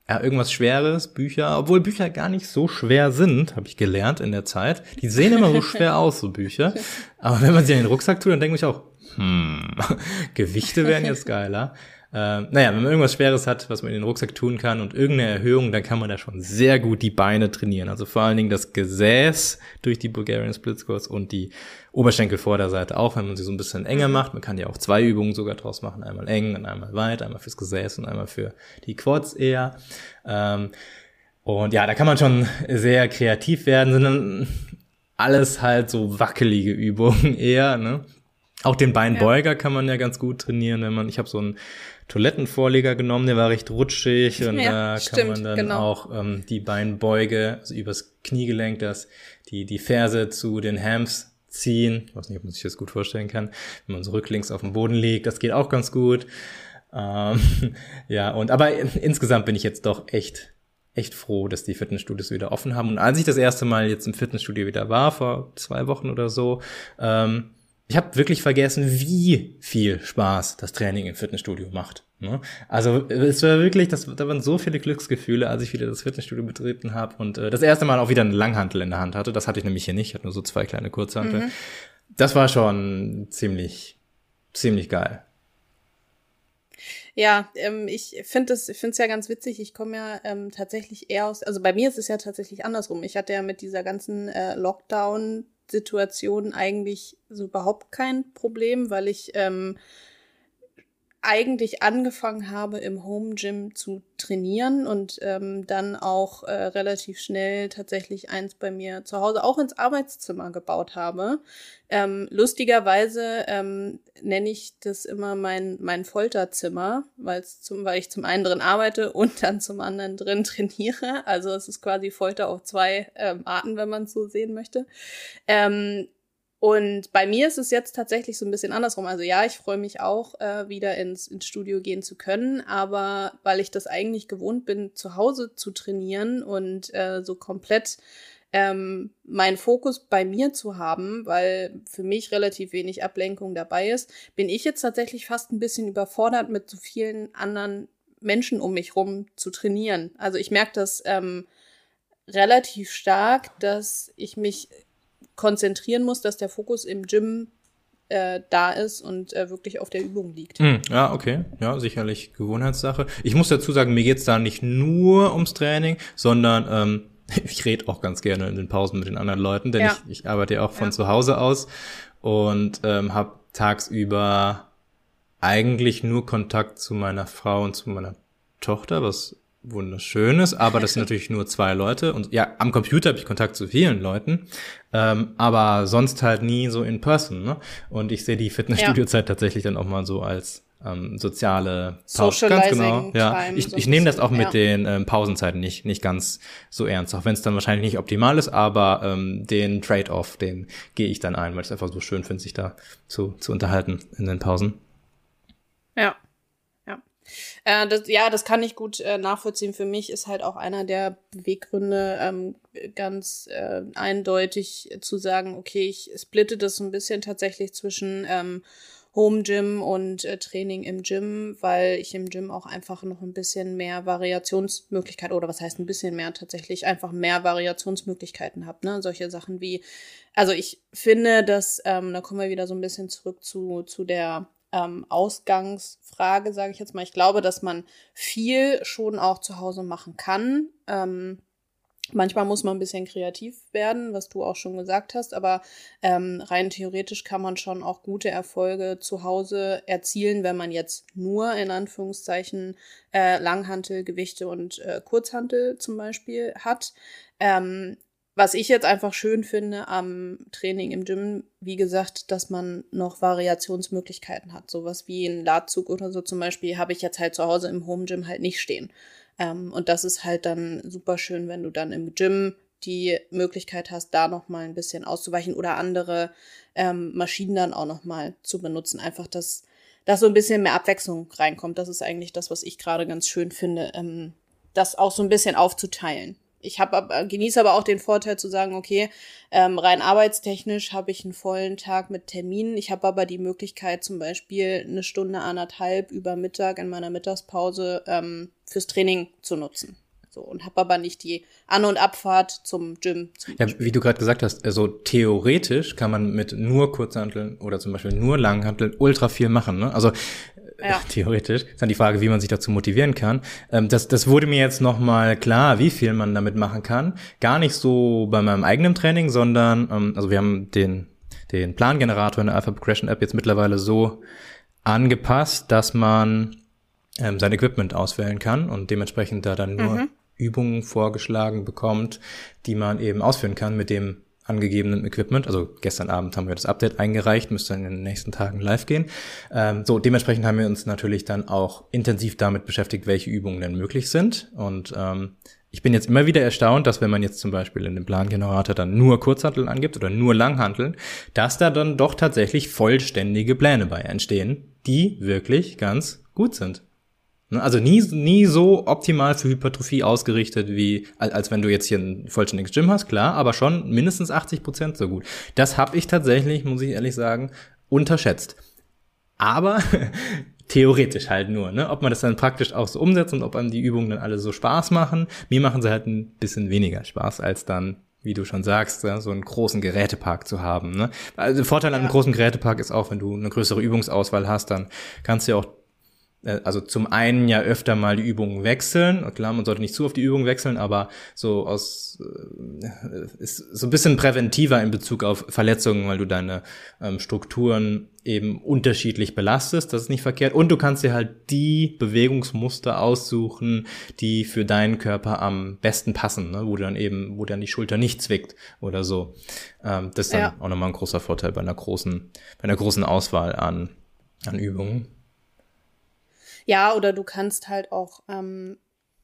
ja, irgendwas Schweres, Bücher, obwohl Bücher gar nicht so schwer sind, habe ich gelernt in der Zeit. Die sehen immer so schwer aus, so Bücher. Aber wenn man sie in den Rucksack tut, dann denke ich auch, hm, Gewichte wären jetzt geiler. Äh, naja, wenn man irgendwas Schweres hat, was man in den Rucksack tun kann und irgendeine Erhöhung, dann kann man da schon sehr gut die Beine trainieren. Also vor allen Dingen das Gesäß durch die Bulgarian Split Squats und die Oberschenkelvorderseite auch, wenn man sie so ein bisschen enger mhm. macht. Man kann ja auch zwei Übungen sogar draus machen. Einmal eng und einmal weit, einmal fürs Gesäß und einmal für die Quads eher. Ähm, und ja, da kann man schon sehr kreativ werden, sind dann alles halt so wackelige Übungen eher, ne? Auch den Beinbeuger ja. kann man ja ganz gut trainieren, wenn man, ich habe so einen Toilettenvorleger genommen, der war recht rutschig und ja, da kann man dann genau. auch ähm, die Beinbeuge, also übers Kniegelenk, das, die, die Ferse zu den Hams ziehen. Ich weiß nicht, ob man sich das gut vorstellen kann, wenn man so rücklings auf dem Boden liegt, das geht auch ganz gut. Ähm, ja, und aber insgesamt bin ich jetzt doch echt echt froh, dass die Fitnessstudios wieder offen haben. Und als ich das erste Mal jetzt im Fitnessstudio wieder war, vor zwei Wochen oder so, ähm, ich habe wirklich vergessen, wie viel Spaß das Training im Fitnessstudio macht. Ne? Also es war wirklich, das, da waren so viele Glücksgefühle, als ich wieder das Fitnessstudio betreten habe und äh, das erste Mal auch wieder eine Langhantel in der Hand hatte. Das hatte ich nämlich hier nicht, ich hatte nur so zwei kleine Kurzhantel. Mhm. Das war schon ziemlich, ziemlich geil. Ja, ähm, ich finde es finde es ja ganz witzig. Ich komme ja ähm, tatsächlich eher aus, also bei mir ist es ja tatsächlich andersrum. Ich hatte ja mit dieser ganzen äh, Lockdown Situation eigentlich so überhaupt kein Problem, weil ich ähm, eigentlich angefangen habe, im Home Gym zu trainieren und ähm, dann auch äh, relativ schnell tatsächlich eins bei mir zu Hause auch ins Arbeitszimmer gebaut habe. Ähm, lustigerweise ähm, nenne ich das immer mein, mein Folterzimmer, weil's zum, weil ich zum einen drin arbeite und dann zum anderen drin trainiere. Also es ist quasi Folter auf zwei ähm, Arten, wenn man es so sehen möchte. Ähm, und bei mir ist es jetzt tatsächlich so ein bisschen andersrum. Also ja, ich freue mich auch, äh, wieder ins, ins Studio gehen zu können, aber weil ich das eigentlich gewohnt bin, zu Hause zu trainieren und äh, so komplett ähm, meinen Fokus bei mir zu haben, weil für mich relativ wenig Ablenkung dabei ist, bin ich jetzt tatsächlich fast ein bisschen überfordert, mit so vielen anderen Menschen um mich rum zu trainieren. Also ich merke das ähm, relativ stark, dass ich mich konzentrieren muss, dass der Fokus im Gym äh, da ist und äh, wirklich auf der Übung liegt. Mm, ja, okay. Ja, sicherlich Gewohnheitssache. Ich muss dazu sagen, mir geht's da nicht nur ums Training, sondern ähm, ich rede auch ganz gerne in den Pausen mit den anderen Leuten, denn ja. ich, ich arbeite ja auch von ja. zu Hause aus und ähm, habe tagsüber eigentlich nur Kontakt zu meiner Frau und zu meiner Tochter, was wunderschönes, aber das sind natürlich nur zwei Leute und ja, am Computer habe ich Kontakt zu vielen Leuten, ähm, aber sonst halt nie so in person. Ne? Und ich sehe die Fitnessstudio-Zeit ja. tatsächlich dann auch mal so als ähm, soziale Pause. Ganz genau. Ja. Ich, ich nehme das auch mit ja. den ähm, Pausenzeiten nicht, nicht ganz so ernst, auch wenn es dann wahrscheinlich nicht optimal ist, aber ähm, den Trade-off, den gehe ich dann ein, weil ich es einfach so schön finde, sich da zu, zu unterhalten in den Pausen. Ja. Ja. Äh, das, ja, das kann ich gut äh, nachvollziehen. Für mich ist halt auch einer der Beweggründe ähm, ganz äh, eindeutig zu sagen, okay, ich splitte das so ein bisschen tatsächlich zwischen ähm, Home Gym und äh, Training im Gym, weil ich im Gym auch einfach noch ein bisschen mehr Variationsmöglichkeit oder was heißt ein bisschen mehr tatsächlich einfach mehr Variationsmöglichkeiten habe, ne? Solche Sachen wie, also ich finde, dass ähm, da kommen wir wieder so ein bisschen zurück zu zu der ähm, Ausgangsfrage, sage ich jetzt mal. Ich glaube, dass man viel schon auch zu Hause machen kann. Ähm, Manchmal muss man ein bisschen kreativ werden, was du auch schon gesagt hast, aber ähm, rein theoretisch kann man schon auch gute Erfolge zu Hause erzielen, wenn man jetzt nur in Anführungszeichen äh, Langhantel, Gewichte und äh, Kurzhantel zum Beispiel hat. Ähm, was ich jetzt einfach schön finde am Training im Gym, wie gesagt, dass man noch Variationsmöglichkeiten hat. Sowas wie ein Ladzug oder so zum Beispiel habe ich jetzt halt zu Hause im Home Gym halt nicht stehen. Ähm, und das ist halt dann super schön, wenn du dann im Gym die Möglichkeit hast, da noch mal ein bisschen auszuweichen oder andere ähm, Maschinen dann auch noch mal zu benutzen. Einfach, dass, dass so ein bisschen mehr Abwechslung reinkommt. Das ist eigentlich das, was ich gerade ganz schön finde, ähm, das auch so ein bisschen aufzuteilen ich habe genieße aber auch den Vorteil zu sagen, okay, ähm, rein arbeitstechnisch habe ich einen vollen Tag mit Terminen. Ich habe aber die Möglichkeit, zum Beispiel eine Stunde anderthalb über Mittag in meiner Mittagspause ähm, fürs Training zu nutzen. So, und habe aber nicht die An- und Abfahrt zum Gym. Zum ja, wie du gerade gesagt hast, also theoretisch kann man mit nur Kurzhanteln oder zum Beispiel nur Langhanteln ultra viel machen. Ne? Also ja. theoretisch. Ist dann die Frage, wie man sich dazu motivieren kann. Ähm, das, das wurde mir jetzt nochmal klar, wie viel man damit machen kann. Gar nicht so bei meinem eigenen Training, sondern, ähm, also wir haben den, den Plangenerator in der Alpha Progression App jetzt mittlerweile so angepasst, dass man ähm, sein Equipment auswählen kann und dementsprechend da dann nur mhm. Übungen vorgeschlagen bekommt, die man eben ausführen kann mit dem angegebenen Equipment. Also gestern Abend haben wir das Update eingereicht, müsste in den nächsten Tagen live gehen. Ähm, so, dementsprechend haben wir uns natürlich dann auch intensiv damit beschäftigt, welche Übungen denn möglich sind. Und ähm, ich bin jetzt immer wieder erstaunt, dass wenn man jetzt zum Beispiel in dem Plangenerator dann nur Kurzhanteln angibt oder nur Langhanteln, dass da dann doch tatsächlich vollständige Pläne bei entstehen, die wirklich ganz gut sind. Ne, also nie, nie so optimal für Hypertrophie ausgerichtet, wie als wenn du jetzt hier ein vollständiges Gym hast, klar, aber schon mindestens 80 Prozent so gut. Das habe ich tatsächlich, muss ich ehrlich sagen, unterschätzt. Aber theoretisch halt nur, ne? Ob man das dann praktisch auch so umsetzt und ob einem die Übungen dann alle so Spaß machen. Mir machen sie halt ein bisschen weniger Spaß als dann wie du schon sagst, so einen großen Gerätepark zu haben. Ne? Also der Vorteil an einem großen Gerätepark ist auch, wenn du eine größere Übungsauswahl hast, dann kannst du ja auch also zum einen ja öfter mal die Übungen wechseln. Klar, man sollte nicht zu oft die Übungen wechseln, aber so aus äh, ist so ein bisschen präventiver in Bezug auf Verletzungen, weil du deine ähm, Strukturen eben unterschiedlich belastest. Das ist nicht verkehrt. Und du kannst dir halt die Bewegungsmuster aussuchen, die für deinen Körper am besten passen, ne? wo dann eben, wo dann die Schulter nicht zwickt oder so. Ähm, das ist dann ja. auch nochmal ein großer Vorteil bei einer großen, bei einer großen Auswahl an, an Übungen. Ja, oder du kannst halt auch ähm,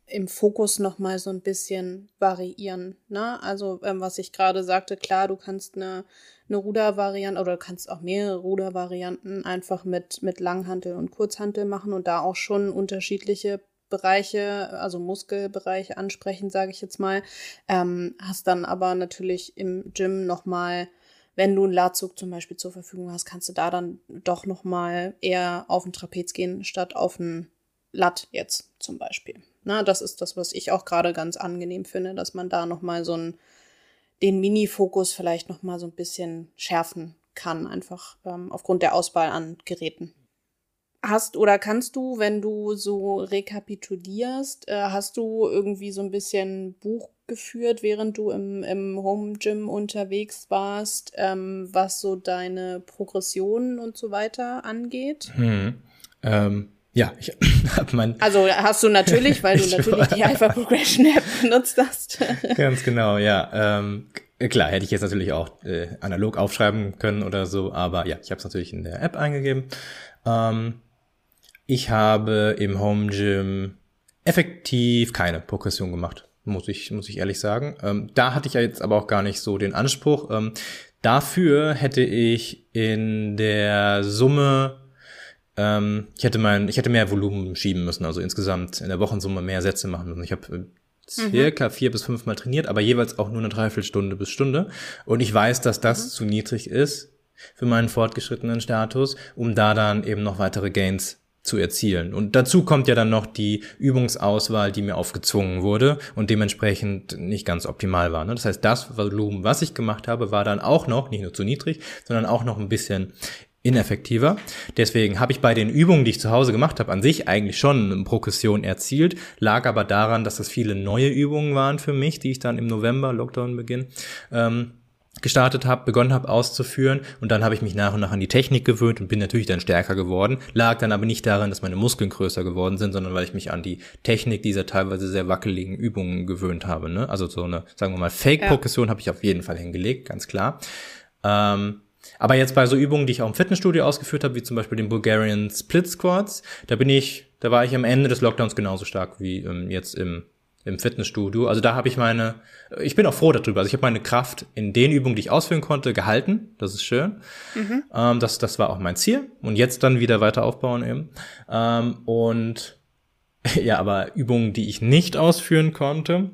im Fokus noch mal so ein bisschen variieren. Ne? Also ähm, was ich gerade sagte, klar, du kannst eine, eine Rudervariante oder du kannst auch mehrere Rudervarianten einfach mit mit Langhantel und Kurzhantel machen und da auch schon unterschiedliche Bereiche, also Muskelbereiche ansprechen, sage ich jetzt mal. Ähm, hast dann aber natürlich im Gym noch mal wenn du einen Ladzug zum Beispiel zur Verfügung hast, kannst du da dann doch noch mal eher auf den Trapez gehen, statt auf den Latt jetzt zum Beispiel. Na, das ist das, was ich auch gerade ganz angenehm finde, dass man da noch mal so einen, den Mini-Fokus vielleicht noch mal so ein bisschen schärfen kann, einfach ähm, aufgrund der Auswahl an Geräten. Hast oder kannst du, wenn du so rekapitulierst, äh, hast du irgendwie so ein bisschen Buch geführt, während du im, im Home Gym unterwegs warst, ähm, was so deine Progressionen und so weiter angeht? Hm. Ähm, ja, ich habe mein. Also hast du natürlich, weil du natürlich die Alpha Progression App benutzt hast. Ganz genau, ja. Ähm, klar, hätte ich jetzt natürlich auch äh, analog aufschreiben können oder so, aber ja, ich habe es natürlich in der App eingegeben. Ähm, Ich habe im Home Gym effektiv keine Progression gemacht, muss ich, muss ich ehrlich sagen. Ähm, da hatte ich ja jetzt aber auch gar nicht so den Anspruch. Ähm, dafür hätte ich in der Summe ähm, ich hätte mein, ich hätte mehr Volumen schieben müssen, also insgesamt in der Wochensumme mehr Sätze machen müssen. Ich habe äh, circa mhm. vier bis fünf Mal trainiert, aber jeweils auch nur eine Dreiviertelstunde bis Stunde. Und ich weiß, dass das mhm. zu niedrig ist für meinen fortgeschrittenen Status, um da dann eben noch weitere Gains zu erzielen. Und dazu kommt ja dann noch die Übungsauswahl, die mir aufgezwungen wurde und dementsprechend nicht ganz optimal war. Ne? Das heißt, das Volumen, was ich gemacht habe, war dann auch noch, nicht nur zu niedrig, sondern auch noch ein bisschen ineffektiver. Deswegen habe ich bei den Übungen, die ich zu Hause gemacht habe, an sich eigentlich schon eine Progression erzielt, lag aber daran, dass das viele neue Übungen waren für mich, die ich dann im November, Lockdown-Beginn, ähm, gestartet habe, begonnen habe auszuführen und dann habe ich mich nach und nach an die Technik gewöhnt und bin natürlich dann stärker geworden, lag dann aber nicht daran, dass meine Muskeln größer geworden sind, sondern weil ich mich an die Technik dieser teilweise sehr wackeligen Übungen gewöhnt habe. Ne? Also so eine, sagen wir mal, Fake-Progression ja. habe ich auf jeden Fall hingelegt, ganz klar. Ähm, aber jetzt bei so Übungen, die ich auch im Fitnessstudio ausgeführt habe, wie zum Beispiel den Bulgarian Split Squats, da bin ich, da war ich am Ende des Lockdowns genauso stark wie ähm, jetzt im, im Fitnessstudio. Also da habe ich meine, ich bin auch froh darüber. Also ich habe meine Kraft in den Übungen, die ich ausführen konnte, gehalten. Das ist schön. Mhm. Ähm, das, das war auch mein Ziel. Und jetzt dann wieder weiter aufbauen eben. Ähm, und ja, aber Übungen, die ich nicht ausführen konnte,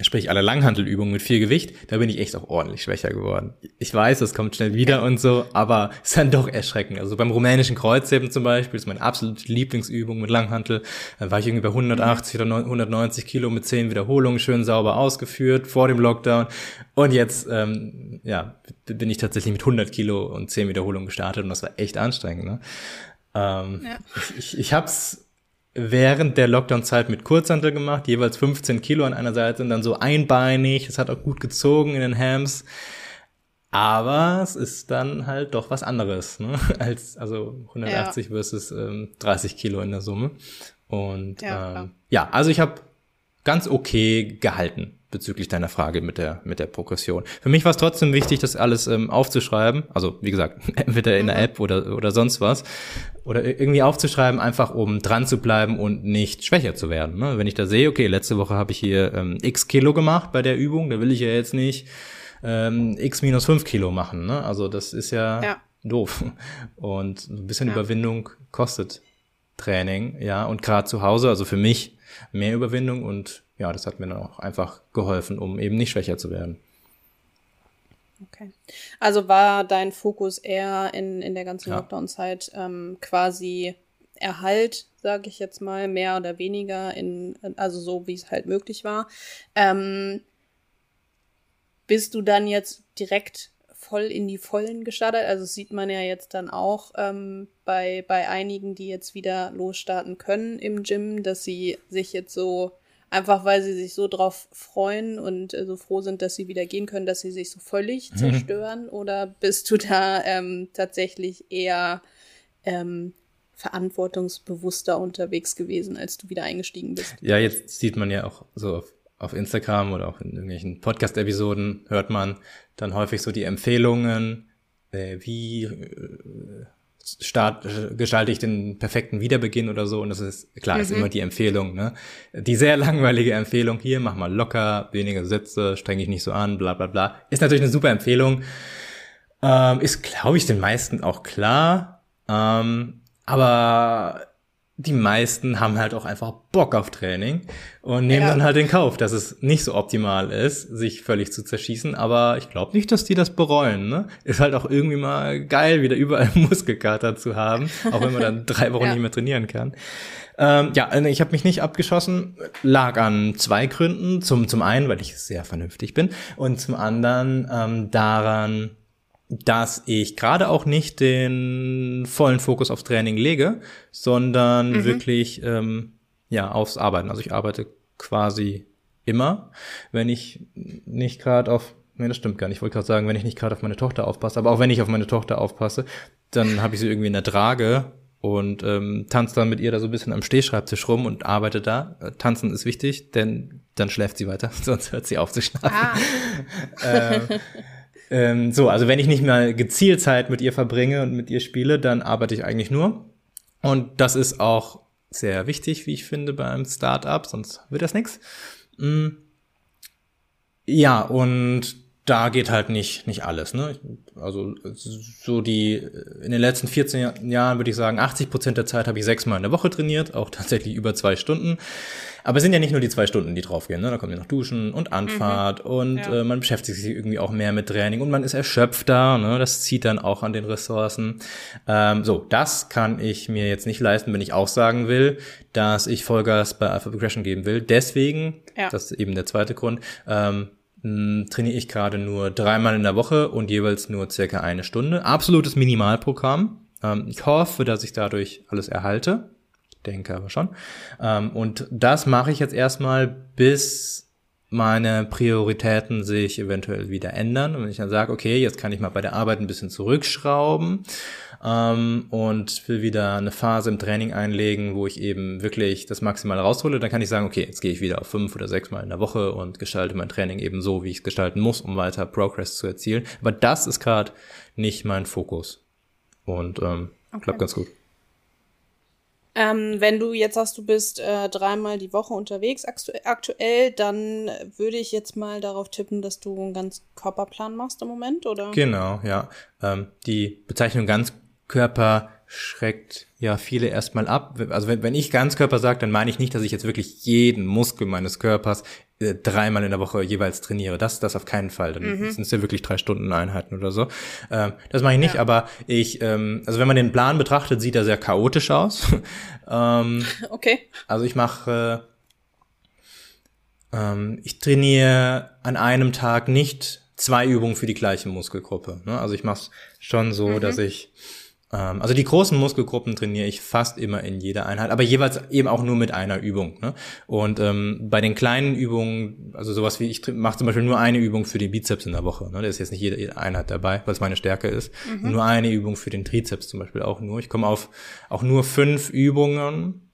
sprich alle Langhantelübungen mit viel Gewicht, da bin ich echt auch ordentlich schwächer geworden. Ich weiß, das kommt schnell wieder und so, aber es ist dann doch erschreckend. Also beim rumänischen Kreuzheben zum Beispiel, ist meine absolute Lieblingsübung mit Langhantel, da war ich irgendwie bei 180 oder 190 Kilo mit 10 Wiederholungen schön sauber ausgeführt vor dem Lockdown und jetzt ähm, ja bin ich tatsächlich mit 100 Kilo und 10 Wiederholungen gestartet und das war echt anstrengend. Ne? Ähm, ja. Ich, ich, ich habe es während der Lockdown-Zeit mit Kurzhantel gemacht, jeweils 15 Kilo an einer Seite und dann so einbeinig. Es hat auch gut gezogen in den Hams. Aber es ist dann halt doch was anderes, ne? als also 180 ja. versus ähm, 30 Kilo in der Summe. Und ja, ähm, ja also ich habe ganz okay gehalten bezüglich deiner Frage mit der, mit der Progression. Für mich war es trotzdem wichtig, das alles ähm, aufzuschreiben. Also, wie gesagt, entweder in der. App oder, oder sonst was. Oder irgendwie aufzuschreiben, einfach um dran zu bleiben und nicht schwächer zu werden. Ne? Wenn ich da sehe, okay, letzte Woche habe ich hier ähm, x Kilo gemacht bei der Übung, da will ich ja jetzt nicht ähm, x minus fünf Kilo machen. Ne? Also, das ist ja, ja. doof. Und ein bisschen ja. Überwindung kostet Training, ja. Und gerade zu Hause, also für mich mehr Überwindung und ja, das hat mir dann auch einfach geholfen, um eben nicht schwächer zu werden. Okay. Also war dein Fokus eher in, in der ganzen ja. Lockdown-Zeit ähm, quasi Erhalt, sage ich jetzt mal, mehr oder weniger, in, also so wie es halt möglich war. Ähm, bist du dann jetzt direkt voll in die Vollen gestartet? Also sieht man ja jetzt dann auch ähm, bei, bei einigen, die jetzt wieder losstarten können im Gym, dass sie sich jetzt so Einfach weil sie sich so drauf freuen und äh, so froh sind, dass sie wieder gehen können, dass sie sich so völlig mhm. zerstören? Oder bist du da ähm, tatsächlich eher ähm, verantwortungsbewusster unterwegs gewesen, als du wieder eingestiegen bist? Ja, jetzt sieht man ja auch so auf, auf Instagram oder auch in irgendwelchen Podcast-Episoden hört man dann häufig so die Empfehlungen, äh, wie äh, start, gestalte ich den perfekten Wiederbeginn oder so. Und das ist, klar, mhm. ist immer die Empfehlung, ne? Die sehr langweilige Empfehlung, hier, mach mal locker, weniger Sätze, streng dich nicht so an, bla, bla, bla. Ist natürlich eine super Empfehlung. Ähm, ist, glaube ich, den meisten auch klar. Ähm, aber die meisten haben halt auch einfach Bock auf Training und nehmen ja. dann halt in Kauf, dass es nicht so optimal ist, sich völlig zu zerschießen. Aber ich glaube nicht, dass die das bereuen. Ne? Ist halt auch irgendwie mal geil, wieder überall Muskelkater zu haben, auch wenn man dann drei Wochen ja. nicht mehr trainieren kann. Ähm, ja, also ich habe mich nicht abgeschossen, lag an zwei Gründen. Zum, zum einen, weil ich sehr vernünftig bin und zum anderen ähm, daran, dass ich gerade auch nicht den vollen Fokus aufs Training lege, sondern mhm. wirklich ähm, ja aufs Arbeiten. Also ich arbeite quasi immer, wenn ich nicht gerade auf Nee, das stimmt gar nicht. Ich wollte gerade sagen, wenn ich nicht gerade auf meine Tochter aufpasse, aber auch wenn ich auf meine Tochter aufpasse, dann habe ich sie irgendwie in der Trage und ähm, tanze dann mit ihr da so ein bisschen am Stehschreibtisch rum und arbeite da. Äh, tanzen ist wichtig, denn dann schläft sie weiter, sonst hört sie auf zu schlafen. Ah. ähm, ähm, so, also wenn ich nicht mal gezielt Zeit mit ihr verbringe und mit ihr spiele, dann arbeite ich eigentlich nur. Und das ist auch sehr wichtig, wie ich finde, beim Startup, sonst wird das nichts. Mm. Ja, und da geht halt nicht, nicht alles. Ne? Also so die, in den letzten 14 Jahren würde ich sagen, 80 Prozent der Zeit habe ich sechsmal in der Woche trainiert, auch tatsächlich über zwei Stunden. Aber es sind ja nicht nur die zwei Stunden, die draufgehen. Ne? Da kommt ja noch Duschen und Anfahrt mhm. und ja. äh, man beschäftigt sich irgendwie auch mehr mit Training und man ist erschöpfter. Ne? Das zieht dann auch an den Ressourcen. Ähm, so, das kann ich mir jetzt nicht leisten, wenn ich auch sagen will, dass ich Vollgas bei Alpha Progression geben will. Deswegen, ja. das ist eben der zweite Grund, ähm, hm, trainiere ich gerade nur dreimal in der Woche und jeweils nur circa eine Stunde. Absolutes Minimalprogramm. Ähm, ich hoffe, dass ich dadurch alles erhalte. Ich denke aber schon. Ähm, und das mache ich jetzt erstmal, bis meine Prioritäten sich eventuell wieder ändern. Und wenn ich dann sage, okay, jetzt kann ich mal bei der Arbeit ein bisschen zurückschrauben ähm, und will wieder eine Phase im Training einlegen, wo ich eben wirklich das Maximale raushole, dann kann ich sagen, okay, jetzt gehe ich wieder auf fünf oder sechs Mal in der Woche und gestalte mein Training eben so, wie ich es gestalten muss, um weiter Progress zu erzielen. Aber das ist gerade nicht mein Fokus. Und ähm, okay. klappt ganz gut. Ähm, wenn du jetzt sagst, du bist äh, dreimal die Woche unterwegs aktuell, dann würde ich jetzt mal darauf tippen, dass du einen ganz Körperplan machst im Moment, oder? Genau, ja. Ähm, die Bezeichnung ganz Körper schreckt ja viele erstmal ab. Also wenn, wenn ich Ganzkörper sage, dann meine ich nicht, dass ich jetzt wirklich jeden Muskel meines Körpers äh, dreimal in der Woche jeweils trainiere. Das, das auf keinen Fall. Dann mhm. sind es ja wirklich drei Stunden Einheiten oder so. Ähm, das mache ich nicht, ja. aber ich, ähm, also wenn man den Plan betrachtet, sieht er sehr chaotisch aus. ähm, okay. Also ich mache, äh, ähm, ich trainiere an einem Tag nicht zwei Übungen für die gleiche Muskelgruppe. Ne? Also ich mache es schon so, mhm. dass ich also die großen Muskelgruppen trainiere ich fast immer in jeder Einheit, aber jeweils eben auch nur mit einer Übung. Ne? Und ähm, bei den kleinen Übungen, also sowas wie ich mache zum Beispiel nur eine Übung für den Bizeps in der Woche. Ne? Da ist jetzt nicht jede Einheit dabei, weil es meine Stärke ist. Mhm. Nur eine Übung für den Trizeps zum Beispiel auch nur. Ich komme auf auch nur fünf Übungen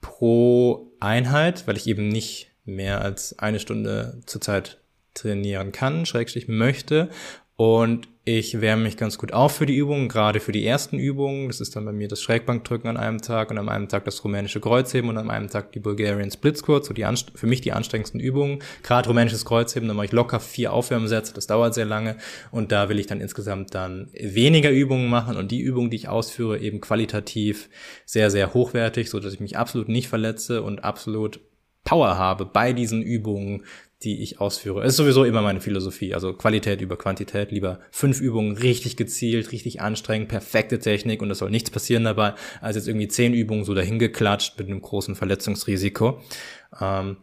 pro Einheit, weil ich eben nicht mehr als eine Stunde zurzeit trainieren kann, schrägstrich möchte. Und ich wärme mich ganz gut auf für die Übungen, gerade für die ersten Übungen. Das ist dann bei mir das Schrägbankdrücken an einem Tag und an einem Tag das rumänische Kreuzheben und an einem Tag die Bulgarian Split Squat, so die für mich die anstrengendsten Übungen. Gerade rumänisches Kreuzheben, da mache ich locker vier Aufwärmsätze, das dauert sehr lange und da will ich dann insgesamt dann weniger Übungen machen und die Übungen, die ich ausführe, eben qualitativ sehr, sehr hochwertig, so dass ich mich absolut nicht verletze und absolut Power habe bei diesen Übungen, die ich ausführe. Es ist sowieso immer meine Philosophie. Also Qualität über Quantität. Lieber fünf Übungen richtig gezielt, richtig anstrengend, perfekte Technik und es soll nichts passieren dabei, als jetzt irgendwie zehn Übungen so dahingeklatscht mit einem großen Verletzungsrisiko. Ähm,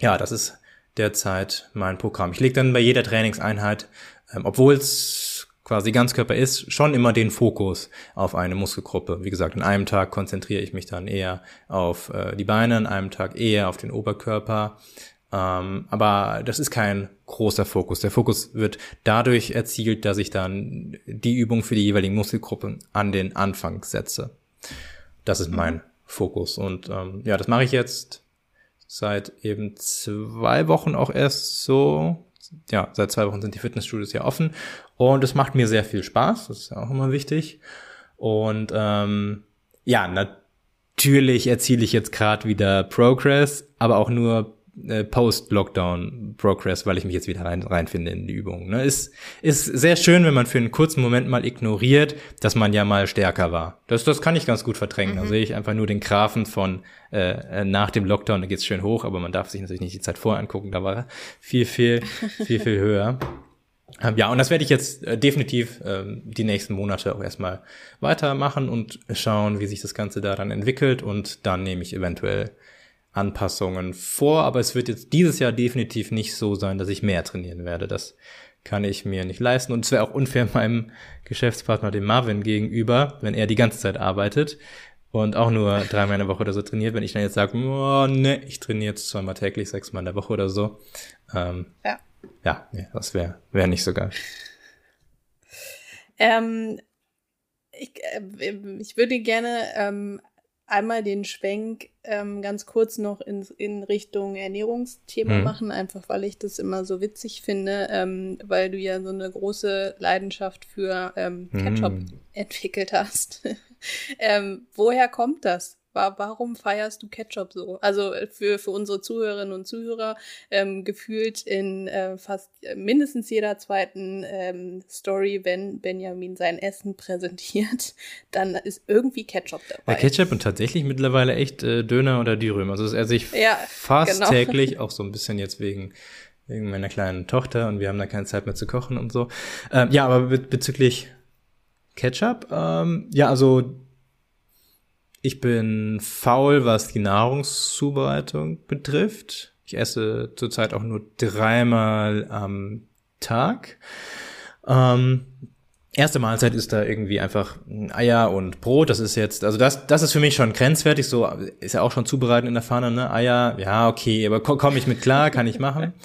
ja, das ist derzeit mein Programm. Ich lege dann bei jeder Trainingseinheit, ähm, obwohl es quasi Ganzkörper ist, schon immer den Fokus auf eine Muskelgruppe. Wie gesagt, an einem Tag konzentriere ich mich dann eher auf äh, die Beine, an einem Tag eher auf den Oberkörper. Ähm, aber das ist kein großer Fokus. Der Fokus wird dadurch erzielt, dass ich dann die Übung für die jeweiligen Muskelgruppen an den Anfang setze. Das ist mein Fokus. Und ähm, ja, das mache ich jetzt seit eben zwei Wochen auch erst so. Ja, seit zwei Wochen sind die Fitnessstudios ja offen. Und es macht mir sehr viel Spaß. Das ist ja auch immer wichtig. Und ähm, ja, natürlich erziele ich jetzt gerade wieder Progress, aber auch nur äh, Post-Lockdown-Progress, weil ich mich jetzt wieder rein, reinfinde in die Übung. Ne? Ist, ist sehr schön, wenn man für einen kurzen Moment mal ignoriert, dass man ja mal stärker war. Das, das kann ich ganz gut verdrängen. Mhm. Da sehe ich einfach nur den Graphen von äh, nach dem Lockdown, da geht's schön hoch, aber man darf sich natürlich nicht die Zeit vorher angucken, da war er viel, viel, viel, viel höher. Ähm, ja, und das werde ich jetzt äh, definitiv ähm, die nächsten Monate auch erstmal weitermachen und schauen, wie sich das Ganze da dann entwickelt und dann nehme ich eventuell Anpassungen vor, aber es wird jetzt dieses Jahr definitiv nicht so sein, dass ich mehr trainieren werde. Das kann ich mir nicht leisten. Und es wäre auch unfair meinem Geschäftspartner, dem Marvin, gegenüber, wenn er die ganze Zeit arbeitet und auch nur dreimal in der Woche oder so trainiert, wenn ich dann jetzt sage, oh, ne, ich trainiere jetzt zweimal täglich, sechsmal in der Woche oder so. Ähm, ja. Ja, nee, das wäre wär nicht so geil. Ähm, ich, äh, ich würde gerne ähm, einmal den Schwenk ähm, ganz kurz noch in, in Richtung Ernährungsthema mhm. machen, einfach weil ich das immer so witzig finde, ähm, weil du ja so eine große Leidenschaft für ähm, Ketchup mhm. entwickelt hast. ähm, woher kommt das? Warum feierst du Ketchup so? Also äh, für, für unsere Zuhörerinnen und Zuhörer ähm, gefühlt in äh, fast äh, mindestens jeder zweiten ähm, Story, wenn Benjamin sein Essen präsentiert, dann ist irgendwie Ketchup dabei. Bei Ketchup und tatsächlich mittlerweile echt äh, Döner oder Dürüm. Also das esse ich ja, fast genau. täglich, auch so ein bisschen jetzt wegen wegen meiner kleinen Tochter und wir haben da keine Zeit mehr zu kochen und so. Ähm, ja, aber be bezüglich Ketchup, ähm, ja, also ich bin faul, was die Nahrungszubereitung betrifft. Ich esse zurzeit auch nur dreimal am Tag. Ähm, erste Mahlzeit ist da irgendwie einfach Eier und Brot. Das ist jetzt, also das, das ist für mich schon grenzwertig. So ist ja auch schon zubereiten in der Pfanne, ne? Eier, ja, okay, aber komme ich mit klar, kann ich machen.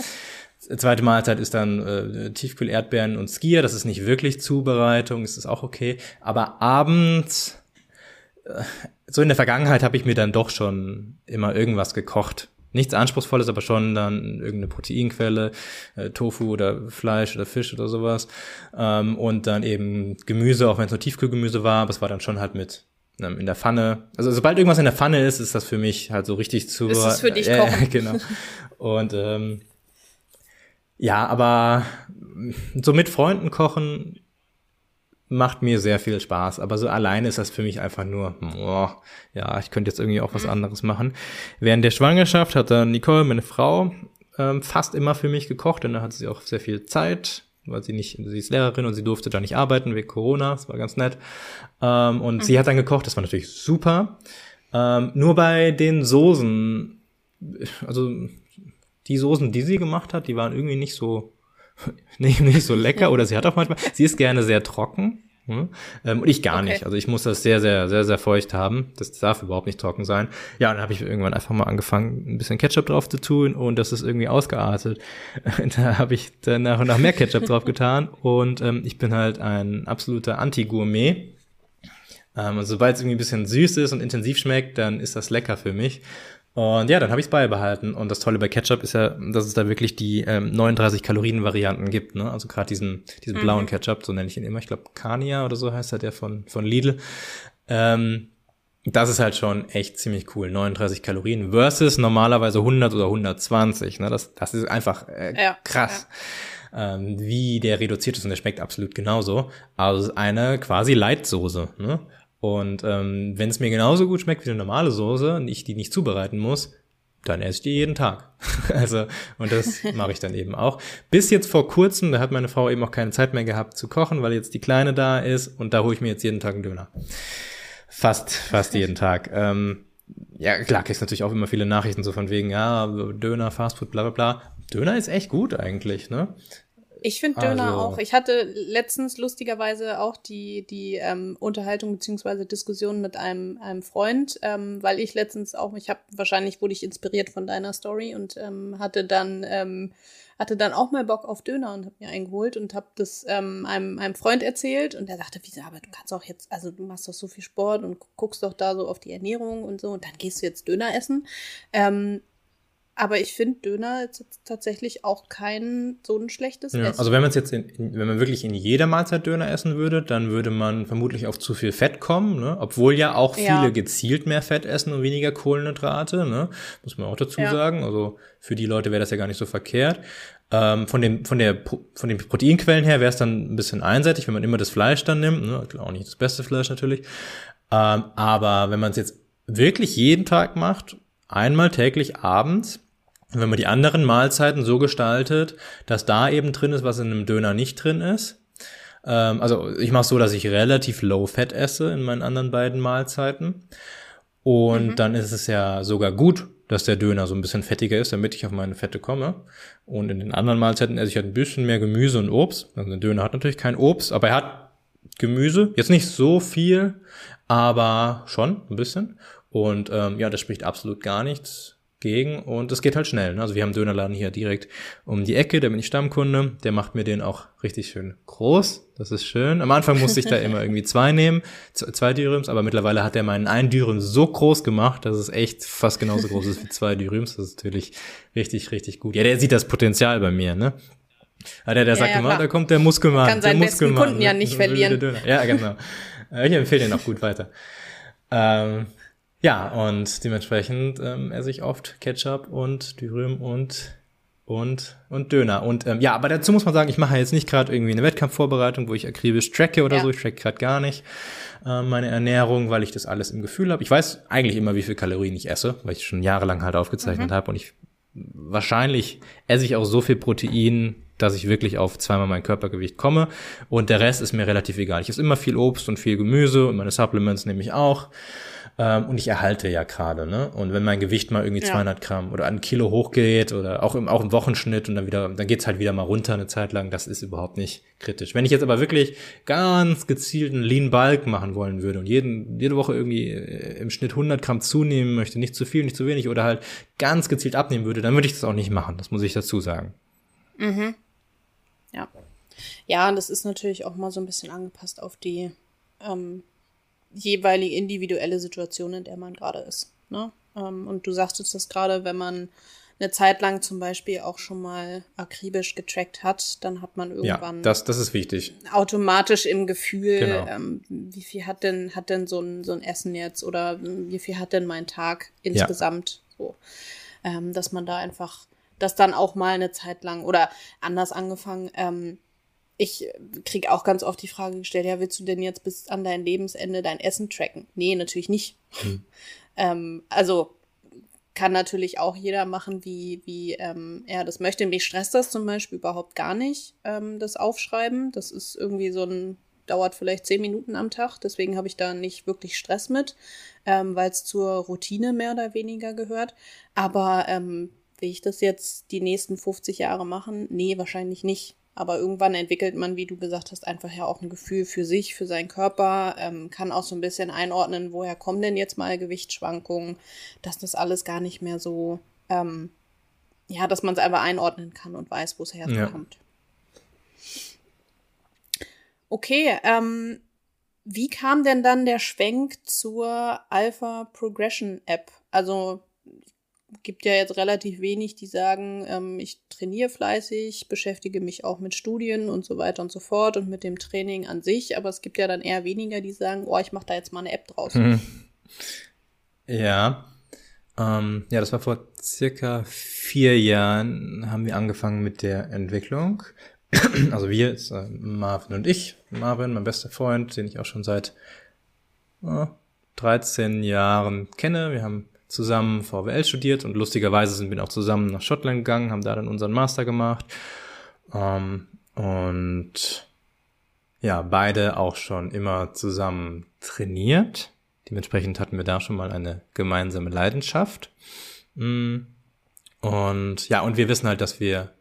Zweite Mahlzeit ist dann äh, Tiefkühl-Erdbeeren und Skier. Das ist nicht wirklich Zubereitung, ist das auch okay. Aber abends so in der Vergangenheit habe ich mir dann doch schon immer irgendwas gekocht. Nichts Anspruchsvolles, aber schon dann irgendeine Proteinquelle, äh, Tofu oder Fleisch oder Fisch oder sowas. Ähm, und dann eben Gemüse, auch wenn es nur Tiefkühlgemüse war, aber es war dann schon halt mit ähm, in der Pfanne. Also sobald irgendwas in der Pfanne ist, ist das für mich halt so richtig zu. Ist es für dich äh, kochen. genau. Und ähm, ja, aber so mit Freunden kochen macht mir sehr viel Spaß. Aber so alleine ist das für mich einfach nur, oh, ja, ich könnte jetzt irgendwie auch was anderes machen. Während der Schwangerschaft hat dann Nicole, meine Frau, ähm, fast immer für mich gekocht, denn da hatte sie auch sehr viel Zeit, weil sie nicht, sie ist Lehrerin und sie durfte da nicht arbeiten wegen Corona, das war ganz nett. Ähm, und mhm. sie hat dann gekocht, das war natürlich super. Ähm, nur bei den Soßen, also die Soßen, die sie gemacht hat, die waren irgendwie nicht so nicht, nicht so lecker oder sie hat auch manchmal, sie ist gerne sehr trocken. Hm? Ähm, und ich gar okay. nicht. Also ich muss das sehr, sehr, sehr, sehr feucht haben. Das darf überhaupt nicht trocken sein. Ja, und dann habe ich irgendwann einfach mal angefangen, ein bisschen Ketchup drauf zu tun und das ist irgendwie ausgeartet. da habe ich dann nach und nach mehr Ketchup drauf getan und ähm, ich bin halt ein absoluter Anti-Gourmet. Ähm, sobald es irgendwie ein bisschen süß ist und intensiv schmeckt, dann ist das lecker für mich. Und ja, dann habe ich es beibehalten. Und das Tolle bei Ketchup ist ja, dass es da wirklich die ähm, 39 Kalorien-Varianten gibt. Ne? Also gerade diesen, diesen mhm. blauen Ketchup, so nenne ich ihn immer. Ich glaube, Kania oder so heißt er, der von, von Lidl. Ähm, das ist halt schon echt ziemlich cool. 39 Kalorien versus normalerweise 100 oder 120. Ne? Das, das ist einfach äh, ja, krass. Ja. Ähm, wie der reduziert ist und der schmeckt absolut genauso. Also eine quasi Leitsoße. Ne? Und ähm, wenn es mir genauso gut schmeckt wie eine normale Soße und ich die nicht zubereiten muss, dann esse ich die jeden Tag. also, und das mache ich dann eben auch. Bis jetzt vor kurzem, da hat meine Frau eben auch keine Zeit mehr gehabt zu kochen, weil jetzt die Kleine da ist und da hole ich mir jetzt jeden Tag einen Döner. Fast, fast jeden Tag. Ähm, ja, klar, kriegst natürlich auch immer viele Nachrichten so von wegen, ja, Döner, Fastfood, bla bla bla. Döner ist echt gut eigentlich, ne? Ich finde Döner also. auch. Ich hatte letztens lustigerweise auch die, die ähm, Unterhaltung beziehungsweise Diskussion mit einem, einem Freund, ähm, weil ich letztens auch, ich habe wahrscheinlich wurde ich inspiriert von deiner Story und ähm, hatte dann ähm, hatte dann auch mal Bock auf Döner und habe mir einen geholt und habe das ähm, einem, einem Freund erzählt und der sagte, wieso, aber du kannst auch jetzt, also du machst doch so viel Sport und guckst doch da so auf die Ernährung und so und dann gehst du jetzt Döner essen. Ähm, aber ich finde Döner tatsächlich auch kein so ein schlechtes ja, Essen. Also wenn man es jetzt, in, in, wenn man wirklich in jeder Mahlzeit Döner essen würde, dann würde man vermutlich auf zu viel Fett kommen, ne? obwohl ja auch viele ja. gezielt mehr Fett essen und weniger Kohlenhydrate, ne? muss man auch dazu ja. sagen. Also für die Leute wäre das ja gar nicht so verkehrt. Ähm, von, dem, von, der, von den Proteinquellen her wäre es dann ein bisschen einseitig, wenn man immer das Fleisch dann nimmt, ne? auch nicht das beste Fleisch natürlich. Ähm, aber wenn man es jetzt wirklich jeden Tag macht, einmal täglich abends, wenn man die anderen Mahlzeiten so gestaltet, dass da eben drin ist, was in einem Döner nicht drin ist. Ähm, also ich mache so, dass ich relativ low fat esse in meinen anderen beiden Mahlzeiten. Und mhm. dann ist es ja sogar gut, dass der Döner so ein bisschen fettiger ist, damit ich auf meine Fette komme. Und in den anderen Mahlzeiten esse ich halt ein bisschen mehr Gemüse und Obst. Also der Döner hat natürlich kein Obst, aber er hat Gemüse. Jetzt nicht so viel, aber schon ein bisschen. Und ähm, ja, das spricht absolut gar nichts gegen und es geht halt schnell. Ne? Also wir haben einen Dönerladen hier direkt um die Ecke, da bin ich Stammkunde, der macht mir den auch richtig schön groß, das ist schön. Am Anfang musste ich da immer irgendwie zwei nehmen, zwei Dürüms, aber mittlerweile hat er meinen einen Dürüm so groß gemacht, dass es echt fast genauso groß ist wie zwei Dürüms, das ist natürlich richtig, richtig gut. Ja, der sieht das Potenzial bei mir, ne? Ja, der, der ja, sagt ja, immer, klar. da kommt der Muskelmann. Kann seinen der Muskelmann, Kunden ja nicht verlieren. Ja, genau. Ich empfehle den auch gut weiter. Ähm, ja, und dementsprechend ähm, esse ich oft Ketchup und Dürüm und und und Döner. Und ähm, ja, aber dazu muss man sagen, ich mache jetzt nicht gerade irgendwie eine Wettkampfvorbereitung, wo ich akribisch tracke oder ja. so. Ich tracke gerade gar nicht äh, meine Ernährung, weil ich das alles im Gefühl habe. Ich weiß eigentlich immer, wie viel Kalorien ich esse, weil ich schon jahrelang halt aufgezeichnet mhm. habe und ich wahrscheinlich esse ich auch so viel Protein, dass ich wirklich auf zweimal mein Körpergewicht komme. Und der Rest ist mir relativ egal. Ich esse immer viel Obst und viel Gemüse und meine Supplements nehme ich auch. Ähm, und ich erhalte ja gerade, ne? Und wenn mein Gewicht mal irgendwie ja. 200 Gramm oder ein Kilo hochgeht oder auch im, auch im Wochenschnitt und dann wieder, dann geht's halt wieder mal runter eine Zeit lang, das ist überhaupt nicht kritisch. Wenn ich jetzt aber wirklich ganz gezielten Lean Bulk machen wollen würde und jeden, jede Woche irgendwie äh, im Schnitt 100 Gramm zunehmen möchte, nicht zu viel, nicht zu wenig oder halt ganz gezielt abnehmen würde, dann würde ich das auch nicht machen. Das muss ich dazu sagen. Mhm. Ja. Ja, und das ist natürlich auch mal so ein bisschen angepasst auf die ähm, jeweilige individuelle Situation, in der man gerade ist. Ne? Ähm, und du sagtest das gerade, wenn man eine Zeit lang zum Beispiel auch schon mal akribisch getrackt hat, dann hat man irgendwann ja, das, das ist wichtig. automatisch im Gefühl, genau. ähm, wie viel hat denn, hat denn so ein, so ein Essen jetzt oder wie viel hat denn mein Tag insgesamt ja. so. Ähm, dass man da einfach, das dann auch mal eine Zeit lang oder anders angefangen, ähm, ich kriege auch ganz oft die Frage gestellt, ja, willst du denn jetzt bis an dein Lebensende dein Essen tracken? Nee, natürlich nicht. Hm. ähm, also kann natürlich auch jeder machen, wie, wie ähm, er das möchte. Mich stresst das zum Beispiel überhaupt gar nicht, ähm, das Aufschreiben. Das ist irgendwie so ein, dauert vielleicht zehn Minuten am Tag, deswegen habe ich da nicht wirklich Stress mit, ähm, weil es zur Routine mehr oder weniger gehört. Aber ähm, will ich das jetzt die nächsten 50 Jahre machen? Nee, wahrscheinlich nicht. Aber irgendwann entwickelt man, wie du gesagt hast, einfach ja auch ein Gefühl für sich, für seinen Körper, ähm, kann auch so ein bisschen einordnen, woher kommen denn jetzt mal Gewichtsschwankungen, dass das alles gar nicht mehr so, ähm, ja, dass man es einfach einordnen kann und weiß, wo es herkommt. Ja. Okay, ähm, wie kam denn dann der Schwenk zur Alpha Progression App? Also gibt ja jetzt relativ wenig, die sagen, ähm, ich trainiere fleißig, beschäftige mich auch mit Studien und so weiter und so fort und mit dem Training an sich, aber es gibt ja dann eher weniger, die sagen, oh, ich mache da jetzt mal eine App draus. Mhm. Ja. Ähm, ja, das war vor circa vier Jahren, haben wir angefangen mit der Entwicklung. also wir, jetzt, äh, Marvin und ich, Marvin, mein bester Freund, den ich auch schon seit äh, 13 Jahren kenne. Wir haben zusammen VWL studiert und lustigerweise sind wir auch zusammen nach Schottland gegangen, haben da dann unseren Master gemacht. Ähm, und ja, beide auch schon immer zusammen trainiert. Dementsprechend hatten wir da schon mal eine gemeinsame Leidenschaft. Mm. Und ja, und wir wissen halt, dass wir,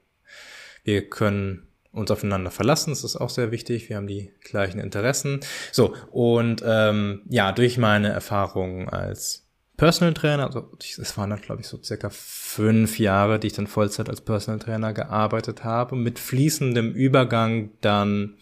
wir können uns aufeinander verlassen. Das ist auch sehr wichtig. Wir haben die gleichen Interessen. So, und ähm, ja, durch meine Erfahrungen als Personal Trainer, also es waren dann, glaube ich, so circa fünf Jahre, die ich dann Vollzeit als Personal Trainer gearbeitet habe, mit fließendem Übergang dann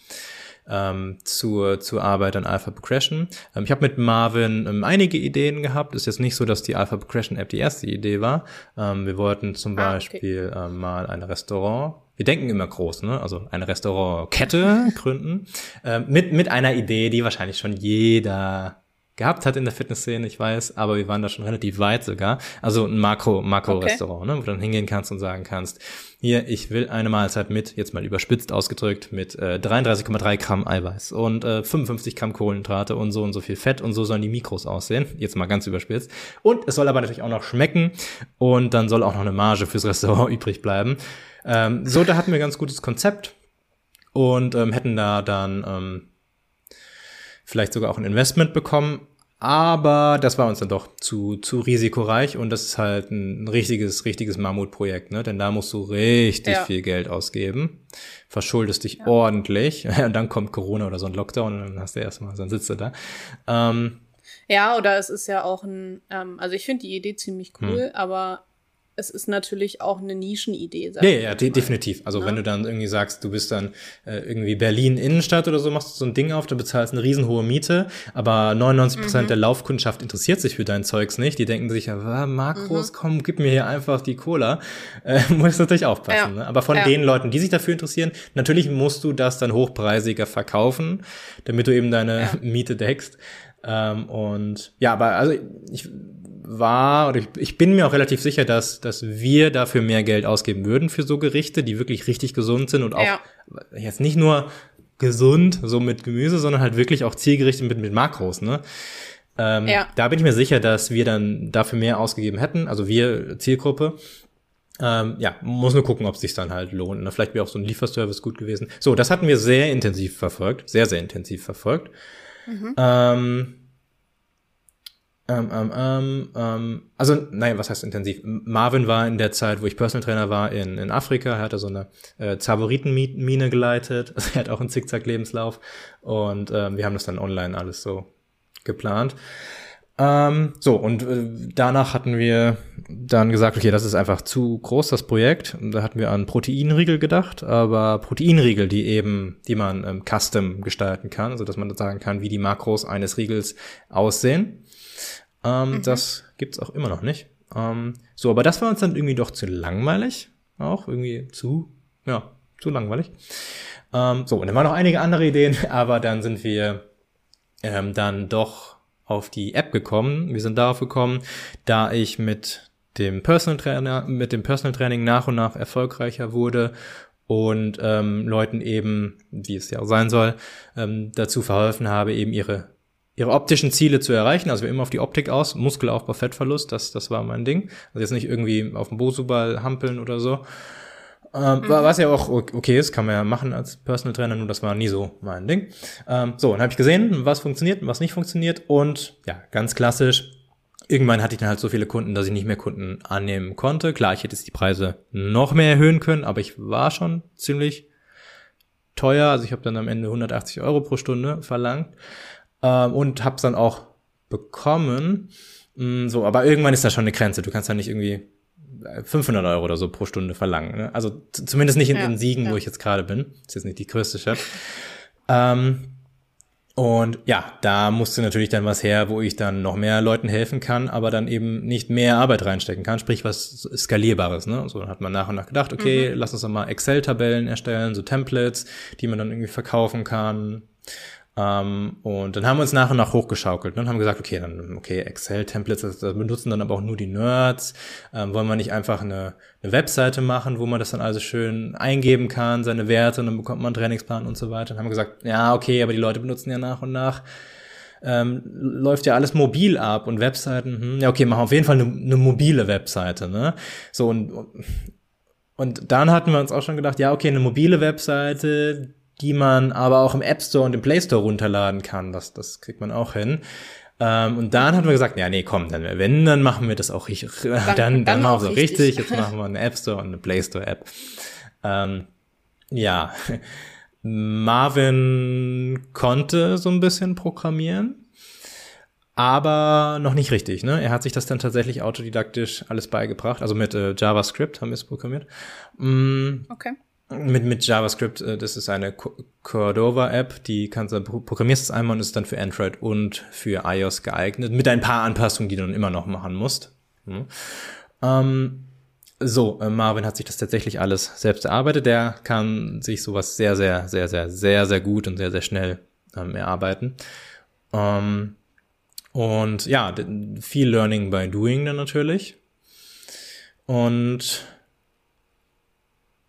ähm, zur, zur Arbeit an Alpha Progression. Ähm, ich habe mit Marvin ähm, einige Ideen gehabt. Ist jetzt nicht so, dass die Alpha Progression App die erste Idee war. Ähm, wir wollten zum ah, Beispiel okay. ähm, mal ein Restaurant wir denken immer groß, ne? Also eine Restaurantkette gründen äh, mit mit einer Idee, die wahrscheinlich schon jeder gehabt hat in der Fitnessszene, ich weiß, aber wir waren da schon relativ weit sogar. Also ein Makro, Makro-Restaurant, okay. ne, wo du dann hingehen kannst und sagen kannst, hier, ich will eine Mahlzeit mit, jetzt mal überspitzt ausgedrückt, mit äh, 33,3 Gramm Eiweiß und äh, 55 Gramm Kohlenhydrate und so und so viel Fett und so sollen die Mikros aussehen. Jetzt mal ganz überspitzt. Und es soll aber natürlich auch noch schmecken und dann soll auch noch eine Marge fürs Restaurant übrig bleiben. Ähm, so, da hatten wir ein ganz gutes Konzept und ähm, hätten da dann ähm, vielleicht sogar auch ein Investment bekommen. Aber das war uns dann doch zu, zu risikoreich und das ist halt ein richtiges, richtiges Mammutprojekt, ne? Denn da musst du richtig ja. viel Geld ausgeben, verschuldest dich ja. ordentlich und dann kommt Corona oder so ein Lockdown und dann hast du erstmal, dann sitzt du da. Ähm, ja, oder es ist ja auch ein, ähm, also ich finde die Idee ziemlich cool, hm. aber es ist natürlich auch eine Nischenidee. Ja, ja, ja, de definitiv. Also ja. wenn du dann irgendwie sagst, du bist dann äh, irgendwie Berlin Innenstadt oder so, machst du so ein Ding auf, du bezahlst eine riesenhohe Miete, aber 99 Prozent mhm. der Laufkundschaft interessiert sich für dein Zeugs nicht. Die denken sich ja, Makros, mhm. komm, gib mir hier einfach die Cola. Äh, muss natürlich aufpassen. Ja. Ne? Aber von den Leuten, die sich dafür interessieren, natürlich musst du das dann hochpreisiger verkaufen, damit du eben deine Miete deckst. Ähm, und ja, aber also ich war, oder ich, ich bin mir auch relativ sicher, dass, dass wir dafür mehr Geld ausgeben würden für so Gerichte, die wirklich richtig gesund sind und auch ja. jetzt nicht nur gesund, so mit Gemüse, sondern halt wirklich auch zielgerichtet mit, mit Makros, ne? Ähm, ja. Da bin ich mir sicher, dass wir dann dafür mehr ausgegeben hätten, also wir Zielgruppe. Ähm, ja, muss nur gucken, ob es sich dann halt lohnt. Ne? Vielleicht wäre auch so ein Lieferservice gut gewesen. So, das hatten wir sehr intensiv verfolgt, sehr, sehr intensiv verfolgt. Mhm. Ähm, ähm, ähm, ähm, ähm, also, nein, was heißt intensiv? Marvin war in der Zeit, wo ich Personal Trainer war, in, in Afrika. Er hatte so eine äh, Zavoritenmine geleitet. Also er hat auch einen Zickzack-Lebenslauf. Und ähm, wir haben das dann online alles so geplant. Ähm, so, und äh, danach hatten wir dann gesagt, okay, das ist einfach zu groß, das Projekt. Da hatten wir an Proteinriegel gedacht, aber Proteinriegel, die eben, die man ähm, custom gestalten kann, so dass man sagen kann, wie die Makros eines Riegels aussehen. Ähm, mhm. Das gibt's auch immer noch nicht. Ähm, so, aber das war uns dann irgendwie doch zu langweilig. Auch irgendwie zu, ja, zu langweilig. Ähm, so, und dann waren noch einige andere Ideen, aber dann sind wir ähm, dann doch auf die App gekommen. Wir sind darauf gekommen, da ich mit dem Personal Trainer, mit dem Personal Training nach und nach erfolgreicher wurde und ähm, Leuten eben, wie es ja auch sein soll, ähm, dazu verholfen habe, eben ihre ihre optischen Ziele zu erreichen. Also wir immer auf die Optik aus, Muskelaufbau, Fettverlust, das, das war mein Ding. Also jetzt nicht irgendwie auf dem Bosuball hampeln oder so. Ähm, mhm. Was ja auch okay ist, kann man ja machen als Personal Trainer, nur das war nie so mein Ding. Ähm, so, dann habe ich gesehen, was funktioniert und was nicht funktioniert. Und ja, ganz klassisch, irgendwann hatte ich dann halt so viele Kunden, dass ich nicht mehr Kunden annehmen konnte. Klar, ich hätte jetzt die Preise noch mehr erhöhen können, aber ich war schon ziemlich teuer. Also ich habe dann am Ende 180 Euro pro Stunde verlangt ähm, und habe es dann auch bekommen. Mm, so, aber irgendwann ist da schon eine Grenze. Du kannst ja nicht irgendwie 500 Euro oder so pro Stunde verlangen. Ne? Also zumindest nicht in ja, den Siegen, ja. wo ich jetzt gerade bin. Das ist jetzt nicht die größte Stadt. ähm, und ja, da musste natürlich dann was her, wo ich dann noch mehr Leuten helfen kann, aber dann eben nicht mehr Arbeit reinstecken kann, sprich was Skalierbares. Ne? So dann hat man nach und nach gedacht, okay, mhm. lass uns doch mal Excel-Tabellen erstellen, so Templates, die man dann irgendwie verkaufen kann. Ähm, und dann haben wir uns nach und nach hochgeschaukelt ne, und haben gesagt, okay, dann, okay, Excel-Templates, benutzen dann aber auch nur die Nerds. Ähm, wollen wir nicht einfach eine, eine Webseite machen, wo man das dann also schön eingeben kann, seine Werte, und dann bekommt man einen Trainingsplan und so weiter. Dann haben gesagt, ja, okay, aber die Leute benutzen ja nach und nach ähm, läuft ja alles mobil ab und Webseiten, hm, ja okay, machen auf jeden Fall eine, eine mobile Webseite, ne? So und und dann hatten wir uns auch schon gedacht, ja okay, eine mobile Webseite, die man aber auch im App Store und im Play Store runterladen kann. Das, das kriegt man auch hin. Ähm, und dann hat man gesagt, ja, nee, komm, dann, wenn, dann machen wir das auch richtig. Dann, dann, dann, dann machen wir so richtig. richtig. Jetzt machen wir eine App Store und eine Play Store App. Ähm, ja, Marvin konnte so ein bisschen programmieren, aber noch nicht richtig. Ne? Er hat sich das dann tatsächlich autodidaktisch alles beigebracht. Also mit äh, JavaScript haben wir es programmiert. Mm, okay mit, mit JavaScript, äh, das ist eine Cordova-App, die kannst du, programmierst es einmal und ist dann für Android und für iOS geeignet, mit ein paar Anpassungen, die du dann immer noch machen musst. Mhm. Ähm, so, äh, Marvin hat sich das tatsächlich alles selbst erarbeitet. Der kann sich sowas sehr, sehr, sehr, sehr, sehr, sehr gut und sehr, sehr schnell ähm, erarbeiten. Ähm, und ja, viel Learning by Doing dann natürlich. Und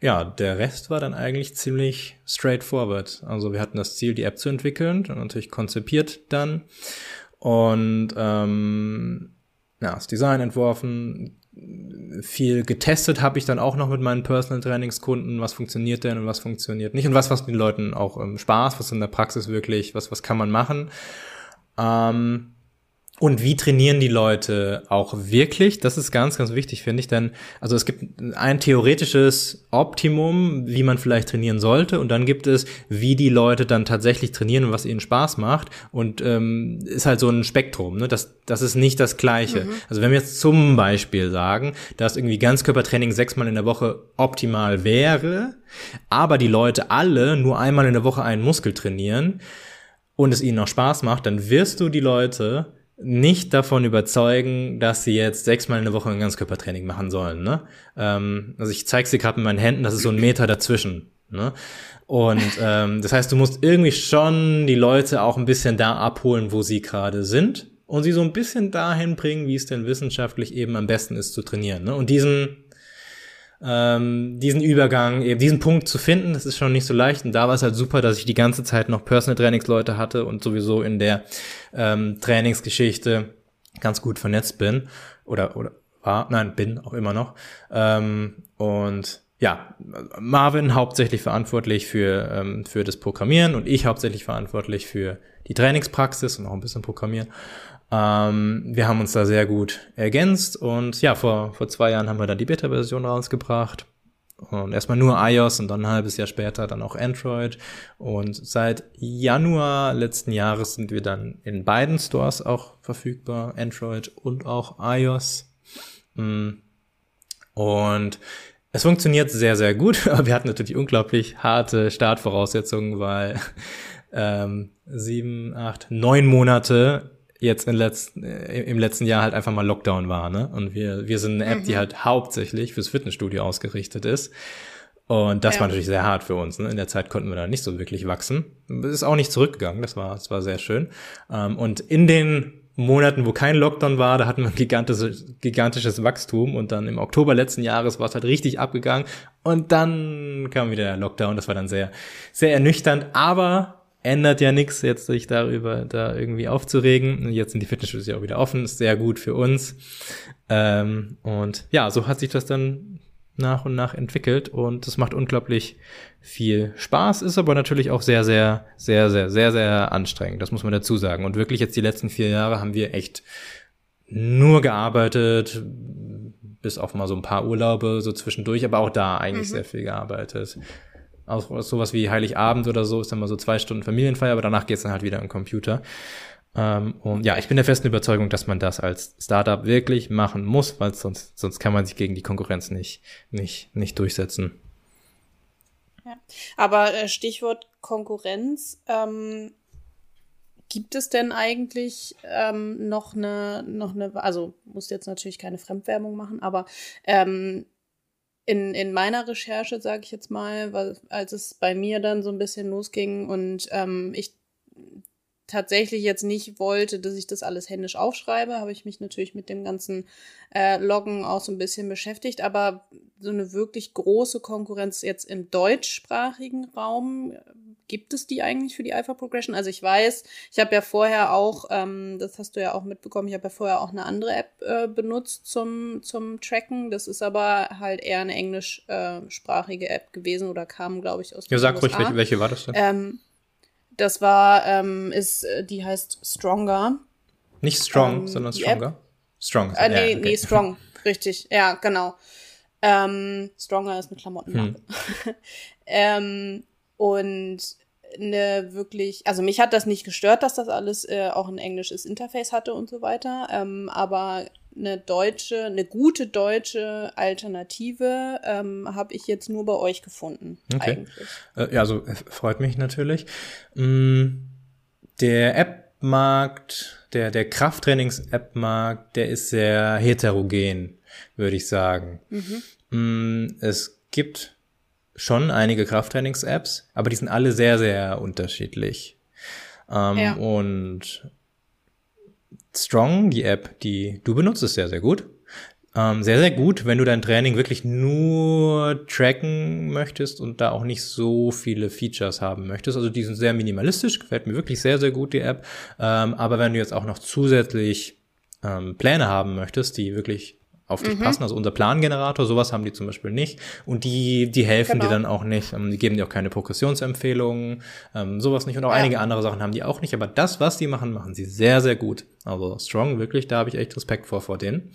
ja, der Rest war dann eigentlich ziemlich straightforward. Also wir hatten das Ziel, die App zu entwickeln natürlich konzipiert dann und ähm, ja, das Design entworfen. Viel getestet habe ich dann auch noch mit meinen Personal Trainingskunden, was funktioniert denn und was funktioniert nicht und was was den Leuten auch ähm, Spaß, was in der Praxis wirklich, was was kann man machen. Ähm, Und wie trainieren die Leute auch wirklich? Das ist ganz, ganz wichtig, finde ich. Denn, also es gibt ein theoretisches Optimum, wie man vielleicht trainieren sollte. Und dann gibt es, wie die Leute dann tatsächlich trainieren und was ihnen Spaß macht. Und ähm, ist halt so ein Spektrum. Ne? Das, das ist nicht das Gleiche. Mhm. Also wenn wir jetzt zum Beispiel sagen, dass irgendwie Ganzkörpertraining sechsmal in der Woche optimal wäre, aber die Leute alle nur einmal in der Woche einen Muskel trainieren und es ihnen noch Spaß macht, dann wirst du die Leute nicht davon überzeugen, dass sie jetzt sechsmal in der Woche ein Ganzkörpertraining machen sollen. Ne? Ähm, also ich zeige dir gerade mit meinen Händen, das ist so ein Meter dazwischen. Ne? Und ähm, das heißt, du musst irgendwie schon die Leute auch ein bisschen da abholen, wo sie gerade sind und sie so ein bisschen dahin bringen, wie es denn wissenschaftlich eben am besten ist zu trainieren. Ne? Und diesen ähm, diesen Übergang, eben diesen Punkt zu finden, das ist schon nicht so leicht. Und da war es halt super, dass ich die ganze Zeit noch Personal Trainingsleute hatte und sowieso in der ähm, Trainingsgeschichte ganz gut vernetzt bin. Oder, oder war, nein, bin auch immer noch. Ähm, und ja, Marvin hauptsächlich verantwortlich für, ähm, für das Programmieren und ich hauptsächlich verantwortlich für die Trainingspraxis und auch ein bisschen Programmieren. Ähm, wir haben uns da sehr gut ergänzt und ja, vor, vor zwei Jahren haben wir dann die Beta-Version rausgebracht. Und erstmal nur iOS und dann ein halbes Jahr später dann auch Android. Und seit Januar letzten Jahres sind wir dann in beiden Stores auch verfügbar, Android und auch iOS. Mm. Und es funktioniert sehr, sehr gut, aber wir hatten natürlich unglaublich harte Startvoraussetzungen, weil ähm, sieben, acht, neun Monate jetzt in letzten, äh, im letzten Jahr halt einfach mal Lockdown war, ne? Und wir, wir sind eine App, mhm. die halt hauptsächlich fürs Fitnessstudio ausgerichtet ist. Und das ja. war natürlich sehr hart für uns. Ne? In der Zeit konnten wir da nicht so wirklich wachsen. Ist auch nicht zurückgegangen. Das war, das war sehr schön. Ähm, und in den Monaten, wo kein Lockdown war, da hatten wir ein gigantisches, gigantisches Wachstum und dann im Oktober letzten Jahres war es halt richtig abgegangen und dann kam wieder der Lockdown. Das war dann sehr, sehr ernüchternd, aber ändert ja nichts, jetzt sich darüber da irgendwie aufzuregen. Jetzt sind die Fitnessstudios ja auch wieder offen, ist sehr gut für uns. Ähm, und ja, so hat sich das dann nach und nach entwickelt und es macht unglaublich viel Spaß, ist aber natürlich auch sehr, sehr, sehr, sehr, sehr, sehr anstrengend. Das muss man dazu sagen. Und wirklich jetzt die letzten vier Jahre haben wir echt nur gearbeitet, bis auf mal so ein paar Urlaube so zwischendurch, aber auch da eigentlich mhm. sehr viel gearbeitet auch sowas wie Heiligabend oder so ist dann mal so zwei Stunden Familienfeier, aber danach geht's dann halt wieder am Computer. Ähm, und ja, ich bin der festen Überzeugung, dass man das als Startup wirklich machen muss, weil sonst, sonst kann man sich gegen die Konkurrenz nicht, nicht, nicht durchsetzen. Ja. Aber äh, Stichwort Konkurrenz, ähm, gibt es denn eigentlich ähm, noch eine, noch eine, also muss jetzt natürlich keine Fremdwerbung machen, aber ähm, in, in meiner Recherche, sage ich jetzt mal, weil, als es bei mir dann so ein bisschen losging und ähm, ich tatsächlich jetzt nicht wollte, dass ich das alles händisch aufschreibe, habe ich mich natürlich mit dem ganzen äh, Loggen auch so ein bisschen beschäftigt. Aber so eine wirklich große Konkurrenz jetzt im deutschsprachigen Raum gibt es die eigentlich für die Alpha Progression? Also ich weiß, ich habe ja vorher auch, ähm, das hast du ja auch mitbekommen, ich habe ja vorher auch eine andere App äh, benutzt zum, zum Tracken. Das ist aber halt eher eine englischsprachige äh, App gewesen oder kam, glaube ich, aus Ja, sag ruhig, welche, welche war das denn? Ähm, das war, ähm, ist, äh, die heißt Stronger. Nicht Strong, ähm, sondern Stronger. Strong. Äh, nee, ja, okay. nee, Strong. Richtig, ja, genau. Ähm, Stronger ist eine Klamottenmarke. Hm. ähm, und eine wirklich, also mich hat das nicht gestört, dass das alles äh, auch ein englisches Interface hatte und so weiter, ähm, aber eine deutsche, eine gute deutsche Alternative ähm, habe ich jetzt nur bei euch gefunden. Okay. Eigentlich. Äh, ja, also äh, freut mich natürlich. Mm, der App-Markt, der, der Krafttrainings-App-Markt, der ist sehr heterogen, würde ich sagen. Mhm. Mm, es gibt schon einige Krafttrainings-Apps, aber die sind alle sehr, sehr unterschiedlich. Ähm, ja. Und Strong, die App, die du benutzt, ist sehr, sehr gut. Ähm, sehr, sehr gut, wenn du dein Training wirklich nur tracken möchtest und da auch nicht so viele Features haben möchtest. Also die sind sehr minimalistisch, gefällt mir wirklich sehr, sehr gut, die App. Ähm, aber wenn du jetzt auch noch zusätzlich ähm, Pläne haben möchtest, die wirklich auf dich mhm. passen. Also unser Plangenerator, sowas haben die zum Beispiel nicht. Und die, die helfen genau. dir dann auch nicht. Ähm, die geben dir auch keine Progressionsempfehlungen, ähm, sowas nicht. Und auch ja. einige andere Sachen haben die auch nicht. Aber das, was die machen, machen sie sehr, sehr gut. Also Strong, wirklich, da habe ich echt Respekt vor, vor denen.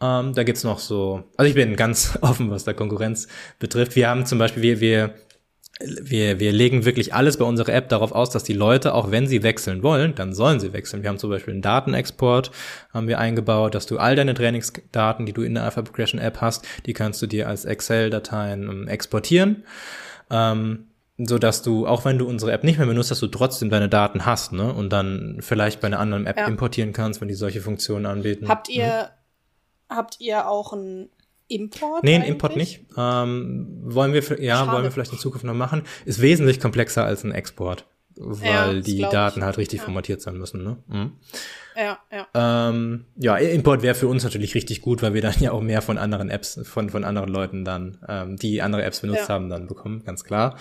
Ähm, da gibt's noch so, also ich bin ganz offen, was da Konkurrenz betrifft. Wir haben zum Beispiel, wir, wir wir, wir legen wirklich alles bei unserer App darauf aus, dass die Leute, auch wenn sie wechseln wollen, dann sollen sie wechseln. Wir haben zum Beispiel einen Datenexport, haben wir eingebaut, dass du all deine Trainingsdaten, die du in der Alpha Progression App hast, die kannst du dir als Excel-Dateien ähm, exportieren. Ähm, so dass du, auch wenn du unsere App nicht mehr benutzt, dass du trotzdem deine Daten hast, ne? Und dann vielleicht bei einer anderen App ja. importieren kannst, wenn die solche Funktionen anbieten. Habt ihr, hm? habt ihr auch ein Import? Nee, ein Import nicht. Ähm, wollen wir, ja, Schade. wollen wir vielleicht in Zukunft noch machen. Ist wesentlich komplexer als ein Export, weil ja, die Daten halt richtig ja. formatiert sein müssen. Ne? Mhm. Ja, ja. Ähm, ja, Import wäre für uns natürlich richtig gut, weil wir dann ja auch mehr von anderen Apps, von, von anderen Leuten dann, ähm, die andere Apps benutzt ja. haben, dann bekommen, ganz klar.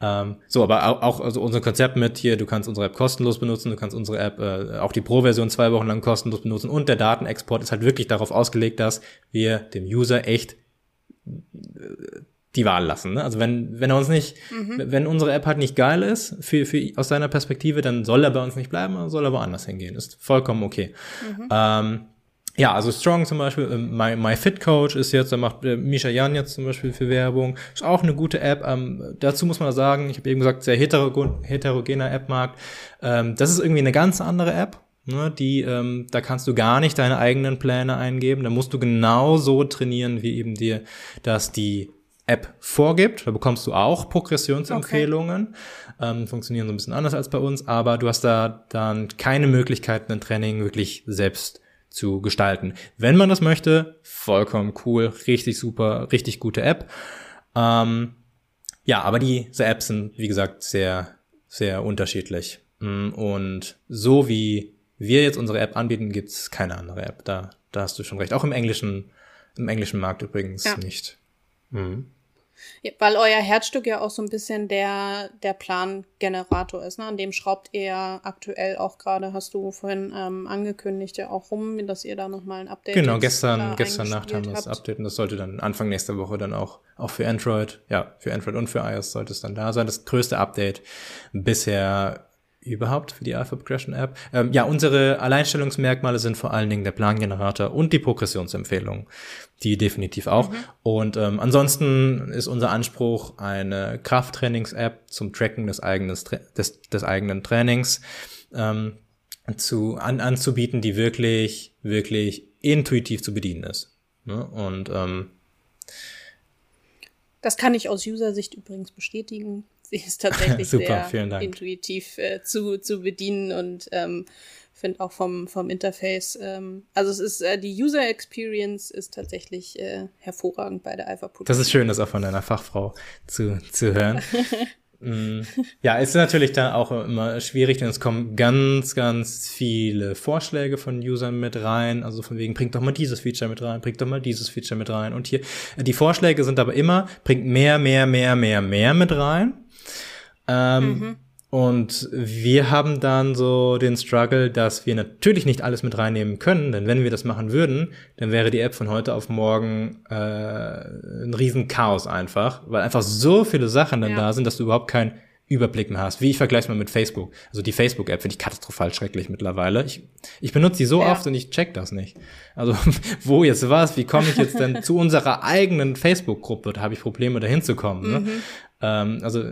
Ähm, so, aber auch also unser Konzept mit hier, du kannst unsere App kostenlos benutzen, du kannst unsere App, äh, auch die Pro-Version zwei Wochen lang kostenlos benutzen und der Datenexport ist halt wirklich darauf ausgelegt, dass wir dem User echt äh, die Wahl lassen. Ne? Also wenn, wenn er uns nicht, mhm. wenn unsere App halt nicht geil ist, für, für aus seiner Perspektive, dann soll er bei uns nicht bleiben, soll er woanders hingehen. Ist vollkommen okay. Mhm. Ähm, ja, also Strong zum Beispiel, äh, My, My Fit Coach ist jetzt, da macht äh, Misha Jan jetzt zum Beispiel für Werbung, ist auch eine gute App. Ähm, dazu muss man sagen, ich habe eben gesagt, sehr heterogen, heterogener App-Markt. Ähm, das ist irgendwie eine ganz andere App. Ne, die, ähm, da kannst du gar nicht deine eigenen Pläne eingeben. Da musst du genau so trainieren, wie eben dir das die App vorgibt. Da bekommst du auch Progressionsempfehlungen. Okay. Ähm, funktionieren so ein bisschen anders als bei uns, aber du hast da dann keine Möglichkeiten, ein Training wirklich selbst zu gestalten. Wenn man das möchte, vollkommen cool, richtig super, richtig gute App. Ähm, ja, aber diese Apps sind, wie gesagt, sehr, sehr unterschiedlich. Mm, und so wie wir jetzt unsere App anbieten, gibt's keine andere App. Da, da hast du schon recht. Auch im englischen, im englischen Markt übrigens ja. nicht. Mhm. Ja, weil euer Herzstück ja auch so ein bisschen der, der Plangenerator ist. Ne? An dem schraubt ihr aktuell auch gerade, hast du vorhin ähm, angekündigt, ja auch rum, dass ihr da nochmal ein Update Genau, gestern, gestern Nacht haben wir das Update und das sollte dann Anfang nächster Woche dann auch, auch für Android, ja, für Android und für iOS sollte es dann da sein. Das größte Update bisher überhaupt für die Alpha Progression App. Ähm, ja, unsere Alleinstellungsmerkmale sind vor allen Dingen der Plangenerator und die Progressionsempfehlung. Die definitiv auch. Mhm. Und ähm, ansonsten ist unser Anspruch eine Krafttrainings-App zum Tracken des, eigenes, des, des eigenen Trainings ähm, zu, an, anzubieten, die wirklich, wirklich intuitiv zu bedienen ist. Ne? Und ähm, das kann ich aus User-Sicht übrigens bestätigen. Sie ist tatsächlich Super, sehr intuitiv äh, zu, zu bedienen und ähm, finde auch vom, vom Interface, ähm, also es ist, äh, die User Experience ist tatsächlich äh, hervorragend bei der Alpha Das ist schön, das auch von deiner Fachfrau zu, zu hören. mm, ja, ist natürlich dann auch immer schwierig, denn es kommen ganz, ganz viele Vorschläge von Usern mit rein. Also von wegen, bringt doch mal dieses Feature mit rein, bringt doch mal dieses Feature mit rein. Und hier, die Vorschläge sind aber immer, bringt mehr, mehr, mehr, mehr, mehr mit rein. Ähm, mhm. Und wir haben dann so den Struggle, dass wir natürlich nicht alles mit reinnehmen können, denn wenn wir das machen würden, dann wäre die App von heute auf morgen äh, ein riesen Chaos einfach, weil einfach so viele Sachen dann ja. da sind, dass du überhaupt keinen Überblick mehr hast. Wie ich vergleiche mal mit Facebook. Also die Facebook-App finde ich katastrophal schrecklich mittlerweile. Ich, ich benutze die so ja. oft und ich check das nicht. Also wo jetzt was, wie komme ich jetzt denn zu unserer eigenen Facebook-Gruppe? Da habe ich Probleme, da hinzukommen. Ne? Mhm. Ähm, also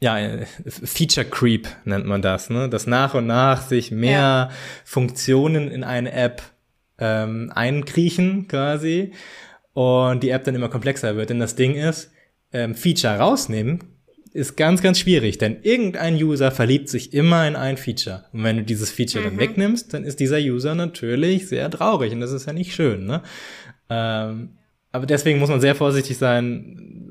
ja, äh, Feature Creep nennt man das, ne? Dass nach und nach sich mehr ja. Funktionen in eine App ähm, einkriechen quasi und die App dann immer komplexer wird. Denn das Ding ist, ähm, Feature rausnehmen ist ganz, ganz schwierig, denn irgendein User verliebt sich immer in ein Feature. Und wenn du dieses Feature mhm. dann wegnimmst, dann ist dieser User natürlich sehr traurig und das ist ja nicht schön, ne? Ähm, aber deswegen muss man sehr vorsichtig sein,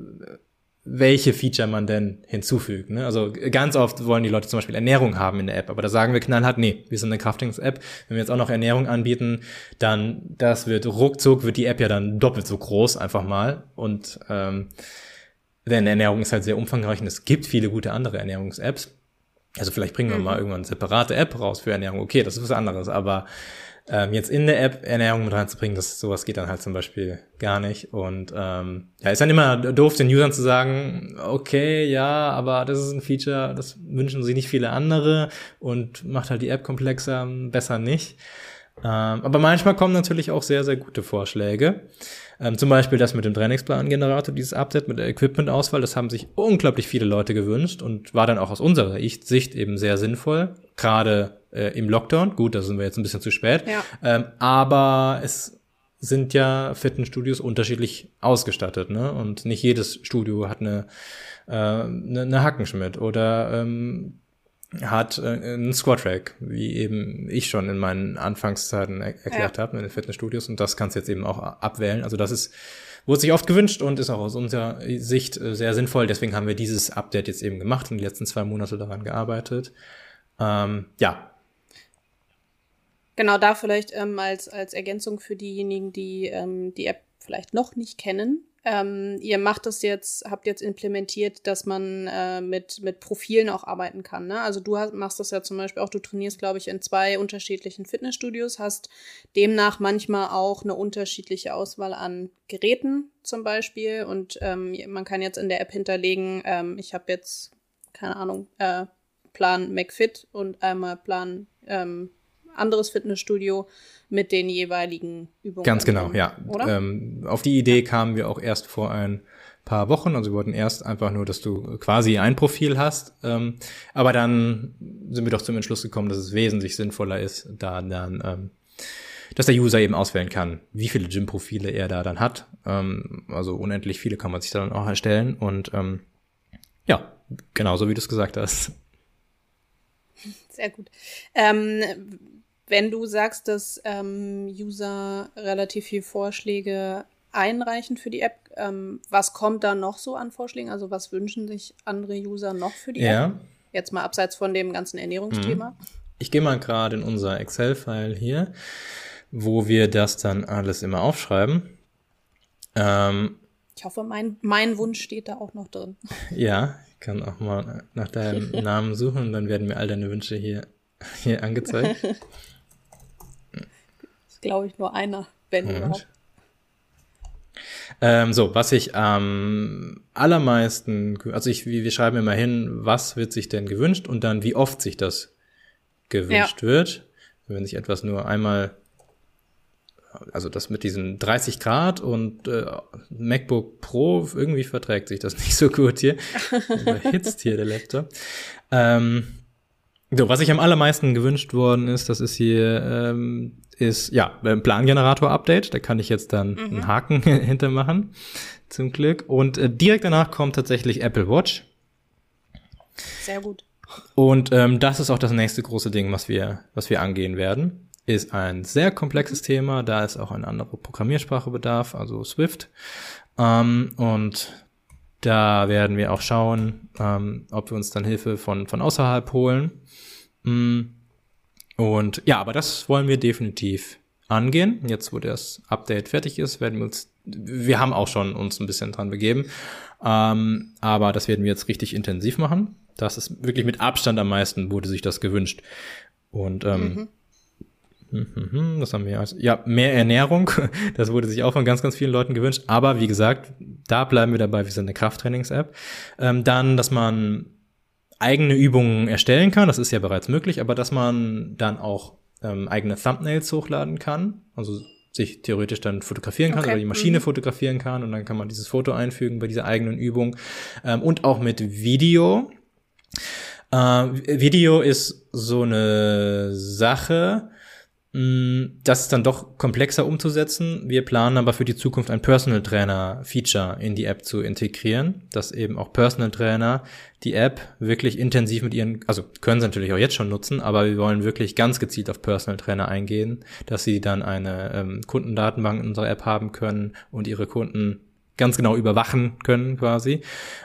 welche Feature man denn hinzufügt. Ne? Also ganz oft wollen die Leute zum Beispiel Ernährung haben in der App, aber da sagen wir knallhart, nee, wir sind eine Kraftings-App. Wenn wir jetzt auch noch Ernährung anbieten, dann das wird ruckzuck, wird die App ja dann doppelt so groß einfach mal. Und ähm, denn Ernährung ist halt sehr umfangreich und es gibt viele gute andere Ernährungs-Apps. Also vielleicht bringen wir mhm. mal irgendwann eine separate App raus für Ernährung. Okay, das ist was anderes, aber Ähm, jetzt in der App Ernährung mit reinzubringen, das sowas geht dann halt zum Beispiel gar nicht. Und ähm, ja, ist dann immer doof, den Usern zu sagen, okay, ja, aber das ist ein Feature, das wünschen sich nicht viele andere und macht halt die App komplexer, besser nicht. Ähm, aber manchmal kommen natürlich auch sehr, sehr gute Vorschläge. Ähm, zum Beispiel das mit dem Trainingsplan-Generator, dieses Update mit der Equipment-Auswahl, das haben sich unglaublich viele Leute gewünscht und war dann auch aus unserer Sicht eben sehr sinnvoll. Gerade äh, im Lockdown. Gut, da sind wir jetzt ein bisschen zu spät. Ja. Ähm, aber es sind ja Fitnessstudios unterschiedlich ausgestattet, ne? Und nicht jedes Studio hat eine, äh, eine, eine Hackenschmidt oder ähm, hat äh, einen Squat-Rack, wie eben ich schon in meinen Anfangszeiten er erklärt ja. habe in den Fitnessstudios. Und das kannst du jetzt eben auch abwählen. Also das ist, wurde sich oft gewünscht und ist auch aus unserer Sicht äh, sehr sinnvoll. Deswegen haben wir dieses Update jetzt eben gemacht und die letzten zwei Monate daran gearbeitet. Ähm, ja. Genau, da vielleicht ähm, als, als Ergänzung für diejenigen, die ähm, die App vielleicht noch nicht kennen. Ähm, ihr macht das jetzt, habt jetzt implementiert, dass man äh, mit, mit Profilen auch arbeiten kann. Ne? Also du hast, machst das ja zum Beispiel auch, du trainierst, glaube ich, in zwei unterschiedlichen Fitnessstudios, hast demnach manchmal auch eine unterschiedliche Auswahl an Geräten zum Beispiel. Und ähm, man kann jetzt in der App hinterlegen, ähm, ich habe jetzt, keine Ahnung, äh, Plan McFit und einmal Plan ähm, anderes Fitnessstudio mit den jeweiligen Übungen. Ganz genau, ja. Ähm, auf die Idee kamen wir auch erst vor ein paar Wochen. Also wir wollten erst einfach nur, dass du quasi ein Profil hast. Ähm, aber dann sind wir doch zum Entschluss gekommen, dass es wesentlich sinnvoller ist, da dann, ähm, dass der User eben auswählen kann, wie viele Gym-Profile er da dann hat. Ähm, also unendlich viele kann man sich dann auch erstellen. Und ähm, ja, genauso wie du es gesagt hast. Sehr gut. Ähm, wenn du sagst, dass ähm, User relativ viel Vorschläge einreichen für die App, ähm, was kommt da noch so an Vorschlägen? Also was wünschen sich andere User noch für die ja. App? Jetzt mal abseits von dem ganzen Ernährungsthema. Mhm. Ich gehe mal gerade in unser Excel-File hier, wo wir das dann alles immer aufschreiben. Ähm, ich hoffe, mein, mein Wunsch steht da auch noch drin. Ja, ich kann auch mal nach deinem Namen suchen und dann werden mir all deine Wünsche hier, hier angezeigt. glaube ich, nur einer, wenn überhaupt. Ähm, so, was ich am allermeisten, also ich, wir schreiben immer hin, was wird sich denn gewünscht und dann wie oft sich das gewünscht ja. wird. Wenn sich etwas nur einmal, also das mit diesen 30 Grad und äh, MacBook Pro, irgendwie verträgt sich das nicht so gut hier. Überhitzt hier der Laptop. Ähm, so, was ich am allermeisten gewünscht worden ist, das ist hier ähm, ist ja ein Plangenerator-Update. Da kann ich jetzt dann mhm. einen Haken hintermachen, zum Glück. Und äh, direkt danach kommt tatsächlich Apple Watch. Sehr gut. Und ähm, das ist auch das nächste große Ding, was wir, was wir angehen werden. Ist ein sehr komplexes Thema, da ist auch eine andere Programmiersprache bedarf, also Swift. Ähm, und da werden wir auch schauen, ähm, ob wir uns dann Hilfe von, von außerhalb holen. Mm. Und ja, aber das wollen wir definitiv angehen. Jetzt, wo das Update fertig ist, werden wir uns, wir haben auch schon uns ein bisschen dran begeben, ähm, aber das werden wir jetzt richtig intensiv machen. Das ist wirklich mit Abstand am meisten, wurde sich das gewünscht. Und ähm, mhm. Mhm was haben wir? Also, ja, mehr Ernährung. Das wurde sich auch von ganz, ganz vielen Leuten gewünscht. Aber wie gesagt, da bleiben wir dabei. Wir sind eine Krafttrainings-App. Ähm, dann, dass man eigene Übungen erstellen kann, das ist ja bereits möglich, aber dass man dann auch ähm, eigene Thumbnails hochladen kann, also sich theoretisch dann fotografieren kann okay. oder die Maschine mhm. fotografieren kann und dann kann man dieses Foto einfügen bei dieser eigenen Übung ähm, und auch mit Video. Äh, Video ist so eine Sache, das ist dann doch komplexer umzusetzen. Wir planen aber für die Zukunft ein Personal Trainer Feature in die App zu integrieren, dass eben auch Personal Trainer die App wirklich intensiv mit ihren, also können sie natürlich auch jetzt schon nutzen, aber wir wollen wirklich ganz gezielt auf Personal Trainer eingehen, dass sie dann eine ähm, Kundendatenbank in unserer App haben können und ihre Kunden ganz genau überwachen können quasi.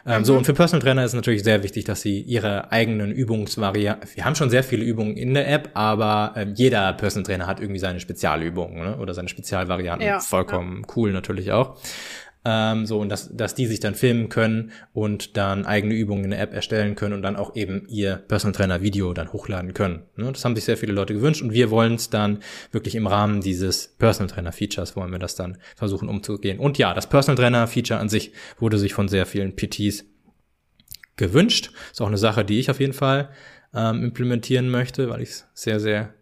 Ähm, mhm. So, und für Personal Trainer ist es natürlich sehr wichtig, dass sie ihre eigenen Übungsvarianten, wir haben schon sehr viele Übungen in der App, aber ähm, jeder Personal Trainer hat irgendwie seine Spezialübungen ne? oder seine Spezialvarianten. Ja, Vollkommen ja. cool natürlich auch. Ähm, so und dass, dass die sich dann filmen können und dann eigene Übungen in der App erstellen können und dann auch eben ihr Personal Trainer Video dann hochladen können. Ne? Das haben sich sehr viele Leute gewünscht und wir wollen es dann wirklich im Rahmen dieses Personal Trainer Features wollen wir das dann versuchen umzugehen. Und ja, das Personal Trainer Feature an sich wurde sich von sehr vielen PTs gewünscht. Ist auch eine Sache, die ich auf jeden Fall ähm, implementieren möchte, weil ich es sehr, sehr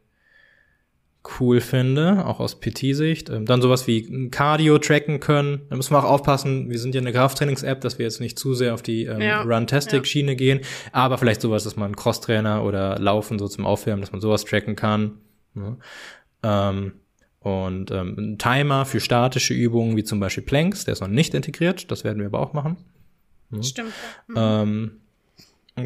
cool finde, auch aus PT-Sicht. Ähm, dann sowas wie Cardio tracken können. Da müssen wir auch aufpassen, wir sind ja eine Krafttrainings-App, dass wir jetzt nicht zu sehr auf die ähm, ja. Run-Tastic-Schiene ja. gehen, aber vielleicht sowas, dass man Cross-Trainer oder Laufen so zum Aufwärmen, dass man sowas tracken kann. Ja. Ähm, und ähm, ein Timer für statische Übungen, wie zum Beispiel Planks, der ist noch nicht integriert, das werden wir aber auch machen. Stimmt. Mhm. Ähm,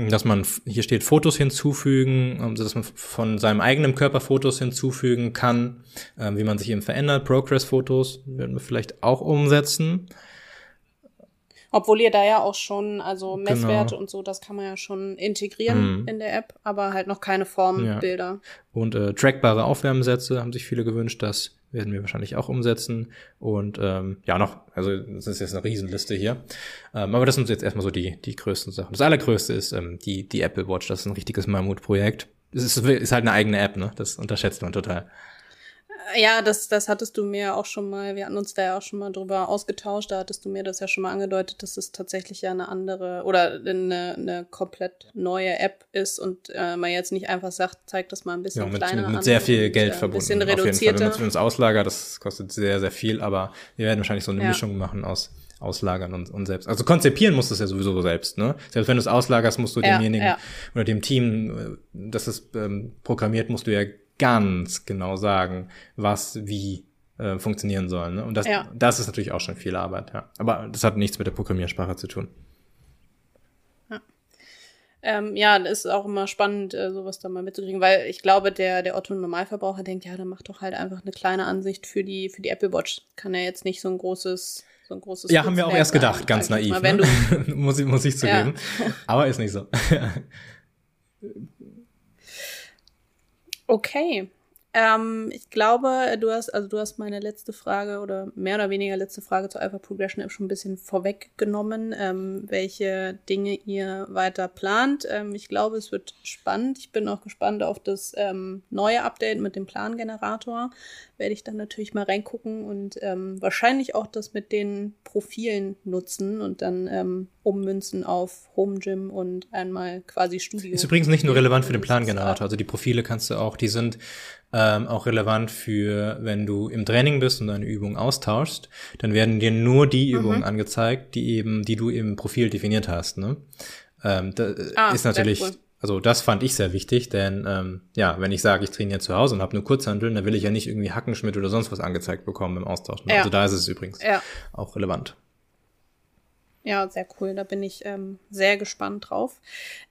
dass man, hier steht Fotos hinzufügen, also dass man von seinem eigenen Körper Fotos hinzufügen kann, äh, wie man sich eben verändert. Progress-Fotos werden wir vielleicht auch umsetzen. Obwohl ihr da ja auch schon, also genau. Messwerte genau. und so, das kann man ja schon integrieren mhm. in der App, aber halt noch keine Formbilder. Ja. Und äh, trackbare Aufwärmsätze haben sich viele gewünscht, das werden wir wahrscheinlich auch umsetzen. Und ähm, ja, noch, also das ist jetzt eine Riesenliste hier. Ähm, aber das sind jetzt erstmal so die, die größten Sachen. Das allergrößte ist ähm, die, die Apple Watch. Das ist ein richtiges Mammutprojekt. Es ist, ist halt eine eigene App, ne? Das unterschätzt man total. Ja, das, das hattest du mir auch schon mal, wir hatten uns da ja auch schon mal drüber ausgetauscht, da hattest du mir das ja schon mal angedeutet, dass es tatsächlich ja eine andere oder eine, eine komplett neue App ist und äh, man jetzt nicht einfach sagt, zeigt das mal ein bisschen ja, mit, kleiner mit, mit sehr viel Geld und, äh, verbunden. Bisschen reduzierter. Auf jeden Fall. Wenn man es auslagert, das kostet sehr, sehr viel, aber wir werden wahrscheinlich so eine ja. Mischung machen aus auslagern und, und selbst. Also konzipieren musst du es ja sowieso selbst, ne? Selbst wenn du es auslagerst, musst du ja, demjenigen ja. oder dem Team, äh, das es ähm, programmiert, musst du ja ganz genau sagen, was wie äh, funktionieren soll. Ne? Und das, ja. das ist natürlich auch schon viel Arbeit, ja. Aber das hat nichts mit der Programmiersprache zu tun. Ja, ähm, ja ist auch immer spannend, äh, sowas da mal mitzukriegen, weil ich glaube, der, der Otto-Normalverbraucher denkt, ja, dann mach doch halt einfach eine kleine Ansicht für die, für die Apple Watch. Kann ja jetzt nicht so ein großes so ein großes Ja, haben wir auch erst gedacht, ganz naiv. Mal, ne? muss, ich, muss ich zugeben. Ja. Aber ist nicht so. Okay. Ähm, ich glaube, du hast, also du hast meine letzte Frage oder mehr oder weniger letzte Frage zur Alpha Progression App schon ein bisschen vorweggenommen, ähm, welche Dinge ihr weiter plant. Ähm, ich glaube, es wird spannend. Ich bin auch gespannt auf das ähm, neue Update mit dem Plangenerator. Werde ich dann natürlich mal reingucken und ähm, wahrscheinlich auch das mit den Profilen nutzen und dann ähm, ummünzen auf Home Gym und einmal quasi Studio. Ist übrigens nicht nur relevant für den Plangenerator. Also die Profile kannst du auch, die sind ähm, auch relevant für, wenn du im Training bist und deine Übung austauschst, dann werden dir nur die mhm. Übungen angezeigt, die eben, die du im Profil definiert hast. Ne? Ähm, das ah, ist natürlich, cool. also das fand ich sehr wichtig, denn ähm, ja, wenn ich sage, ich trainiere zu Hause und habe nur Kurzhandeln, dann will ich ja nicht irgendwie Hackenschmidt oder sonst was angezeigt bekommen im Austausch. Ne? Ja. Also da ist es übrigens ja. auch relevant. Ja, sehr cool. Da bin ich ähm, sehr gespannt drauf.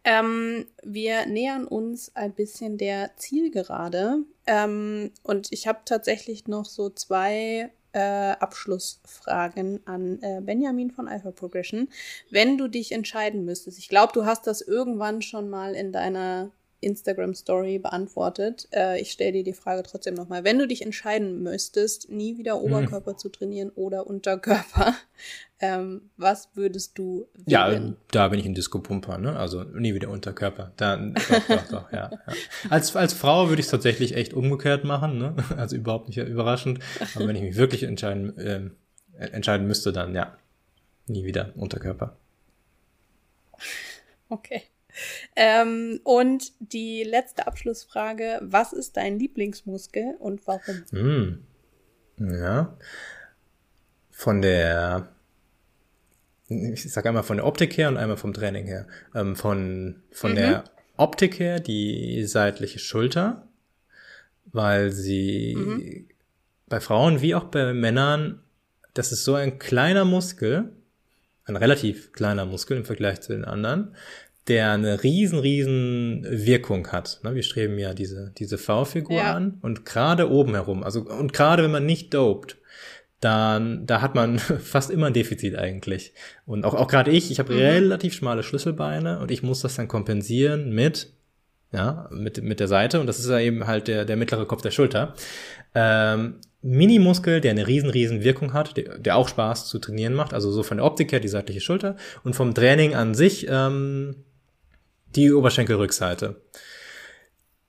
Ähm, wir nähern uns ein bisschen der Zielgerade. Ähm, und ich habe tatsächlich noch so zwei äh, Abschlussfragen an äh, Benjamin von Alpha Progression. Wenn du dich entscheiden müsstest, ich glaube, du hast das irgendwann schon mal in deiner Instagram Story beantwortet. Äh, ich stelle dir die Frage trotzdem nochmal. Wenn du dich entscheiden müsstest, nie wieder mhm. Oberkörper hm. zu trainieren oder Unterkörper, ähm, was würdest du wählen? Ja, da bin ich ein Disco-Pumper, ne? Also nie wieder Unterkörper. Dann, doch, doch, doch, ja, ja. Als, als Frau würde ich es tatsächlich echt umgekehrt machen, ne? Also überhaupt nicht überraschend. Aber wenn ich mich wirklich entscheiden, äh, entscheiden müsste, dann ja, nie wieder Unterkörper. Okay. Ähm, und die letzte Abschlussfrage: Was ist dein Lieblingsmuskel und warum? Hm. Ja. Von der, ich sag einmal von der Optik her und einmal vom Training her. Ähm, von von mhm. der Optik her die seitliche Schulter, weil sie mhm. bei Frauen wie auch bei Männern, das ist so ein kleiner Muskel, ein relativ kleiner Muskel im Vergleich zu den anderen, der eine riesen, riesen Wirkung hat. Ne, wir streben ja diese, diese V-Figur ja. an und gerade oben herum, also und gerade wenn man nicht dopt, dann da hat man fast immer ein Defizit eigentlich. Und auch, auch gerade ich, ich habe mhm. relativ schmale Schlüsselbeine und ich muss das dann kompensieren mit, ja, mit, mit der Seite und das ist ja eben halt der, der mittlere Kopf der Schulter. Ähm, Minimuskel, der eine riesen, riesen Wirkung hat, der, der auch Spaß zu trainieren macht. Also so von der Optik her die seitliche Schulter und vom Training an sich ähm, die Oberschenkelrückseite.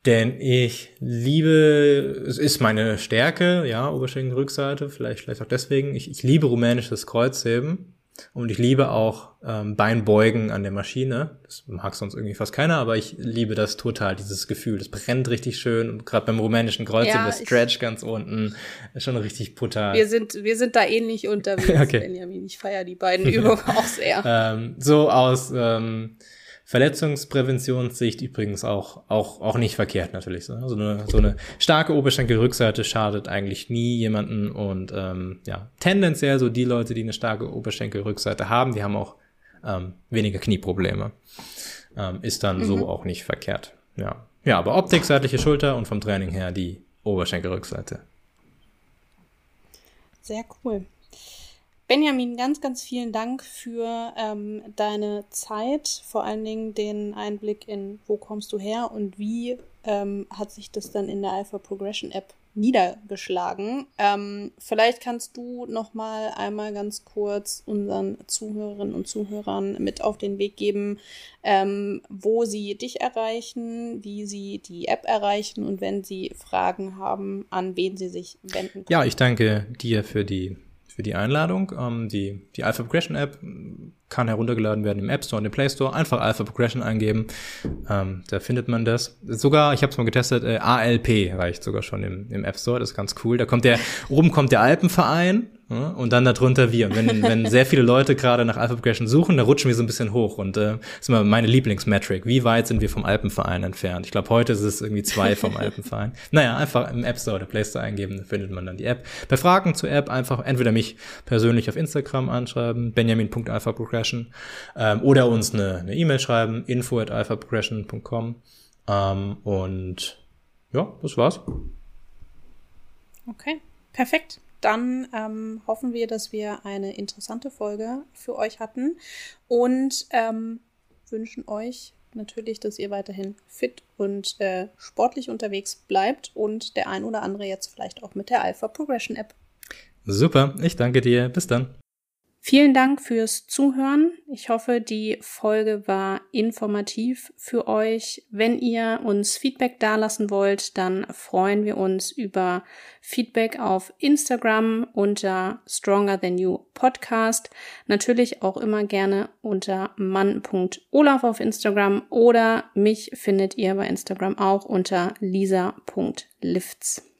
Denn ich liebe, es ist meine Stärke, ja, Oberschenkelrückseite, vielleicht, vielleicht auch deswegen. Ich, ich liebe rumänisches Kreuzheben und ich liebe auch ähm, Beinbeugen an der Maschine. Das mag sonst irgendwie fast keiner, aber ich liebe das total, dieses Gefühl. Das brennt richtig schön und gerade beim rumänischen Kreuzheben, ja, der Stretch ganz unten, ist schon richtig brutal. Wir sind, wir sind da ähnlich unterwegs, okay. Benjamin. Ich feiere die beiden Übungen auch sehr. ähm, so aus ähm, Verletzungspräventionssicht übrigens auch, auch, auch nicht verkehrt natürlich. So also eine, so eine starke Oberschenkelrückseite schadet eigentlich nie jemanden und ähm, ja, tendenziell so die Leute, die eine starke Oberschenkelrückseite haben, die haben auch ähm, weniger Knieprobleme. Ähm, ist dann mhm. so auch nicht verkehrt. Ja. ja, aber Optik, seitliche Schulter und vom Training her die Oberschenkelrückseite. Sehr cool. Benjamin, ganz, ganz vielen Dank für ähm, deine Zeit, vor allen Dingen den Einblick in, wo kommst du her und wie ähm, hat sich das dann in der Alpha Progression App niedergeschlagen. Ähm, vielleicht kannst du noch mal einmal ganz kurz unseren Zuhörerinnen und Zuhörern mit auf den Weg geben, ähm, wo sie dich erreichen, wie sie die App erreichen und wenn sie Fragen haben, an wen sie sich wenden können. Ja, ich danke dir für die für die Einladung. Ähm, die, die Alpha Progression App kann heruntergeladen werden im App Store und im Play Store. Einfach Alpha Progression eingeben. Ähm, da findet man das. Sogar, ich habe es mal getestet, äh, ALP reicht sogar schon im, im App Store. Das ist ganz cool. Da kommt der, oben kommt der Alpenverein und dann darunter wir. Und wenn, wenn sehr viele Leute gerade nach Alpha Progression suchen, dann rutschen wir so ein bisschen hoch. Und äh, das ist immer meine Lieblingsmetric. Wie weit sind wir vom Alpenverein entfernt? Ich glaube, heute ist es irgendwie zwei vom Alpenverein. Naja, einfach im App Store oder Play Store eingeben, dann findet man dann die App. Bei Fragen zur App einfach entweder mich persönlich auf Instagram anschreiben, benjamin.alphaprogression, ähm, oder uns eine E-Mail e schreiben, info at alphaprogression.com. Ähm, und ja, das war's. Okay, perfekt dann ähm, hoffen wir, dass wir eine interessante Folge für euch hatten und ähm, wünschen euch natürlich, dass ihr weiterhin fit und äh, sportlich unterwegs bleibt und der ein oder andere jetzt vielleicht auch mit der Alpha Progression App. Super, ich danke dir. Bis dann. Vielen Dank fürs Zuhören. Ich hoffe, die Folge war informativ für euch. Wenn ihr uns Feedback dalassen wollt, dann freuen wir uns über Feedback auf Instagram unter Stronger Than You Podcast. Natürlich auch immer gerne unter mann.olaf auf Instagram oder mich findet ihr bei Instagram auch unter lisa.lifts.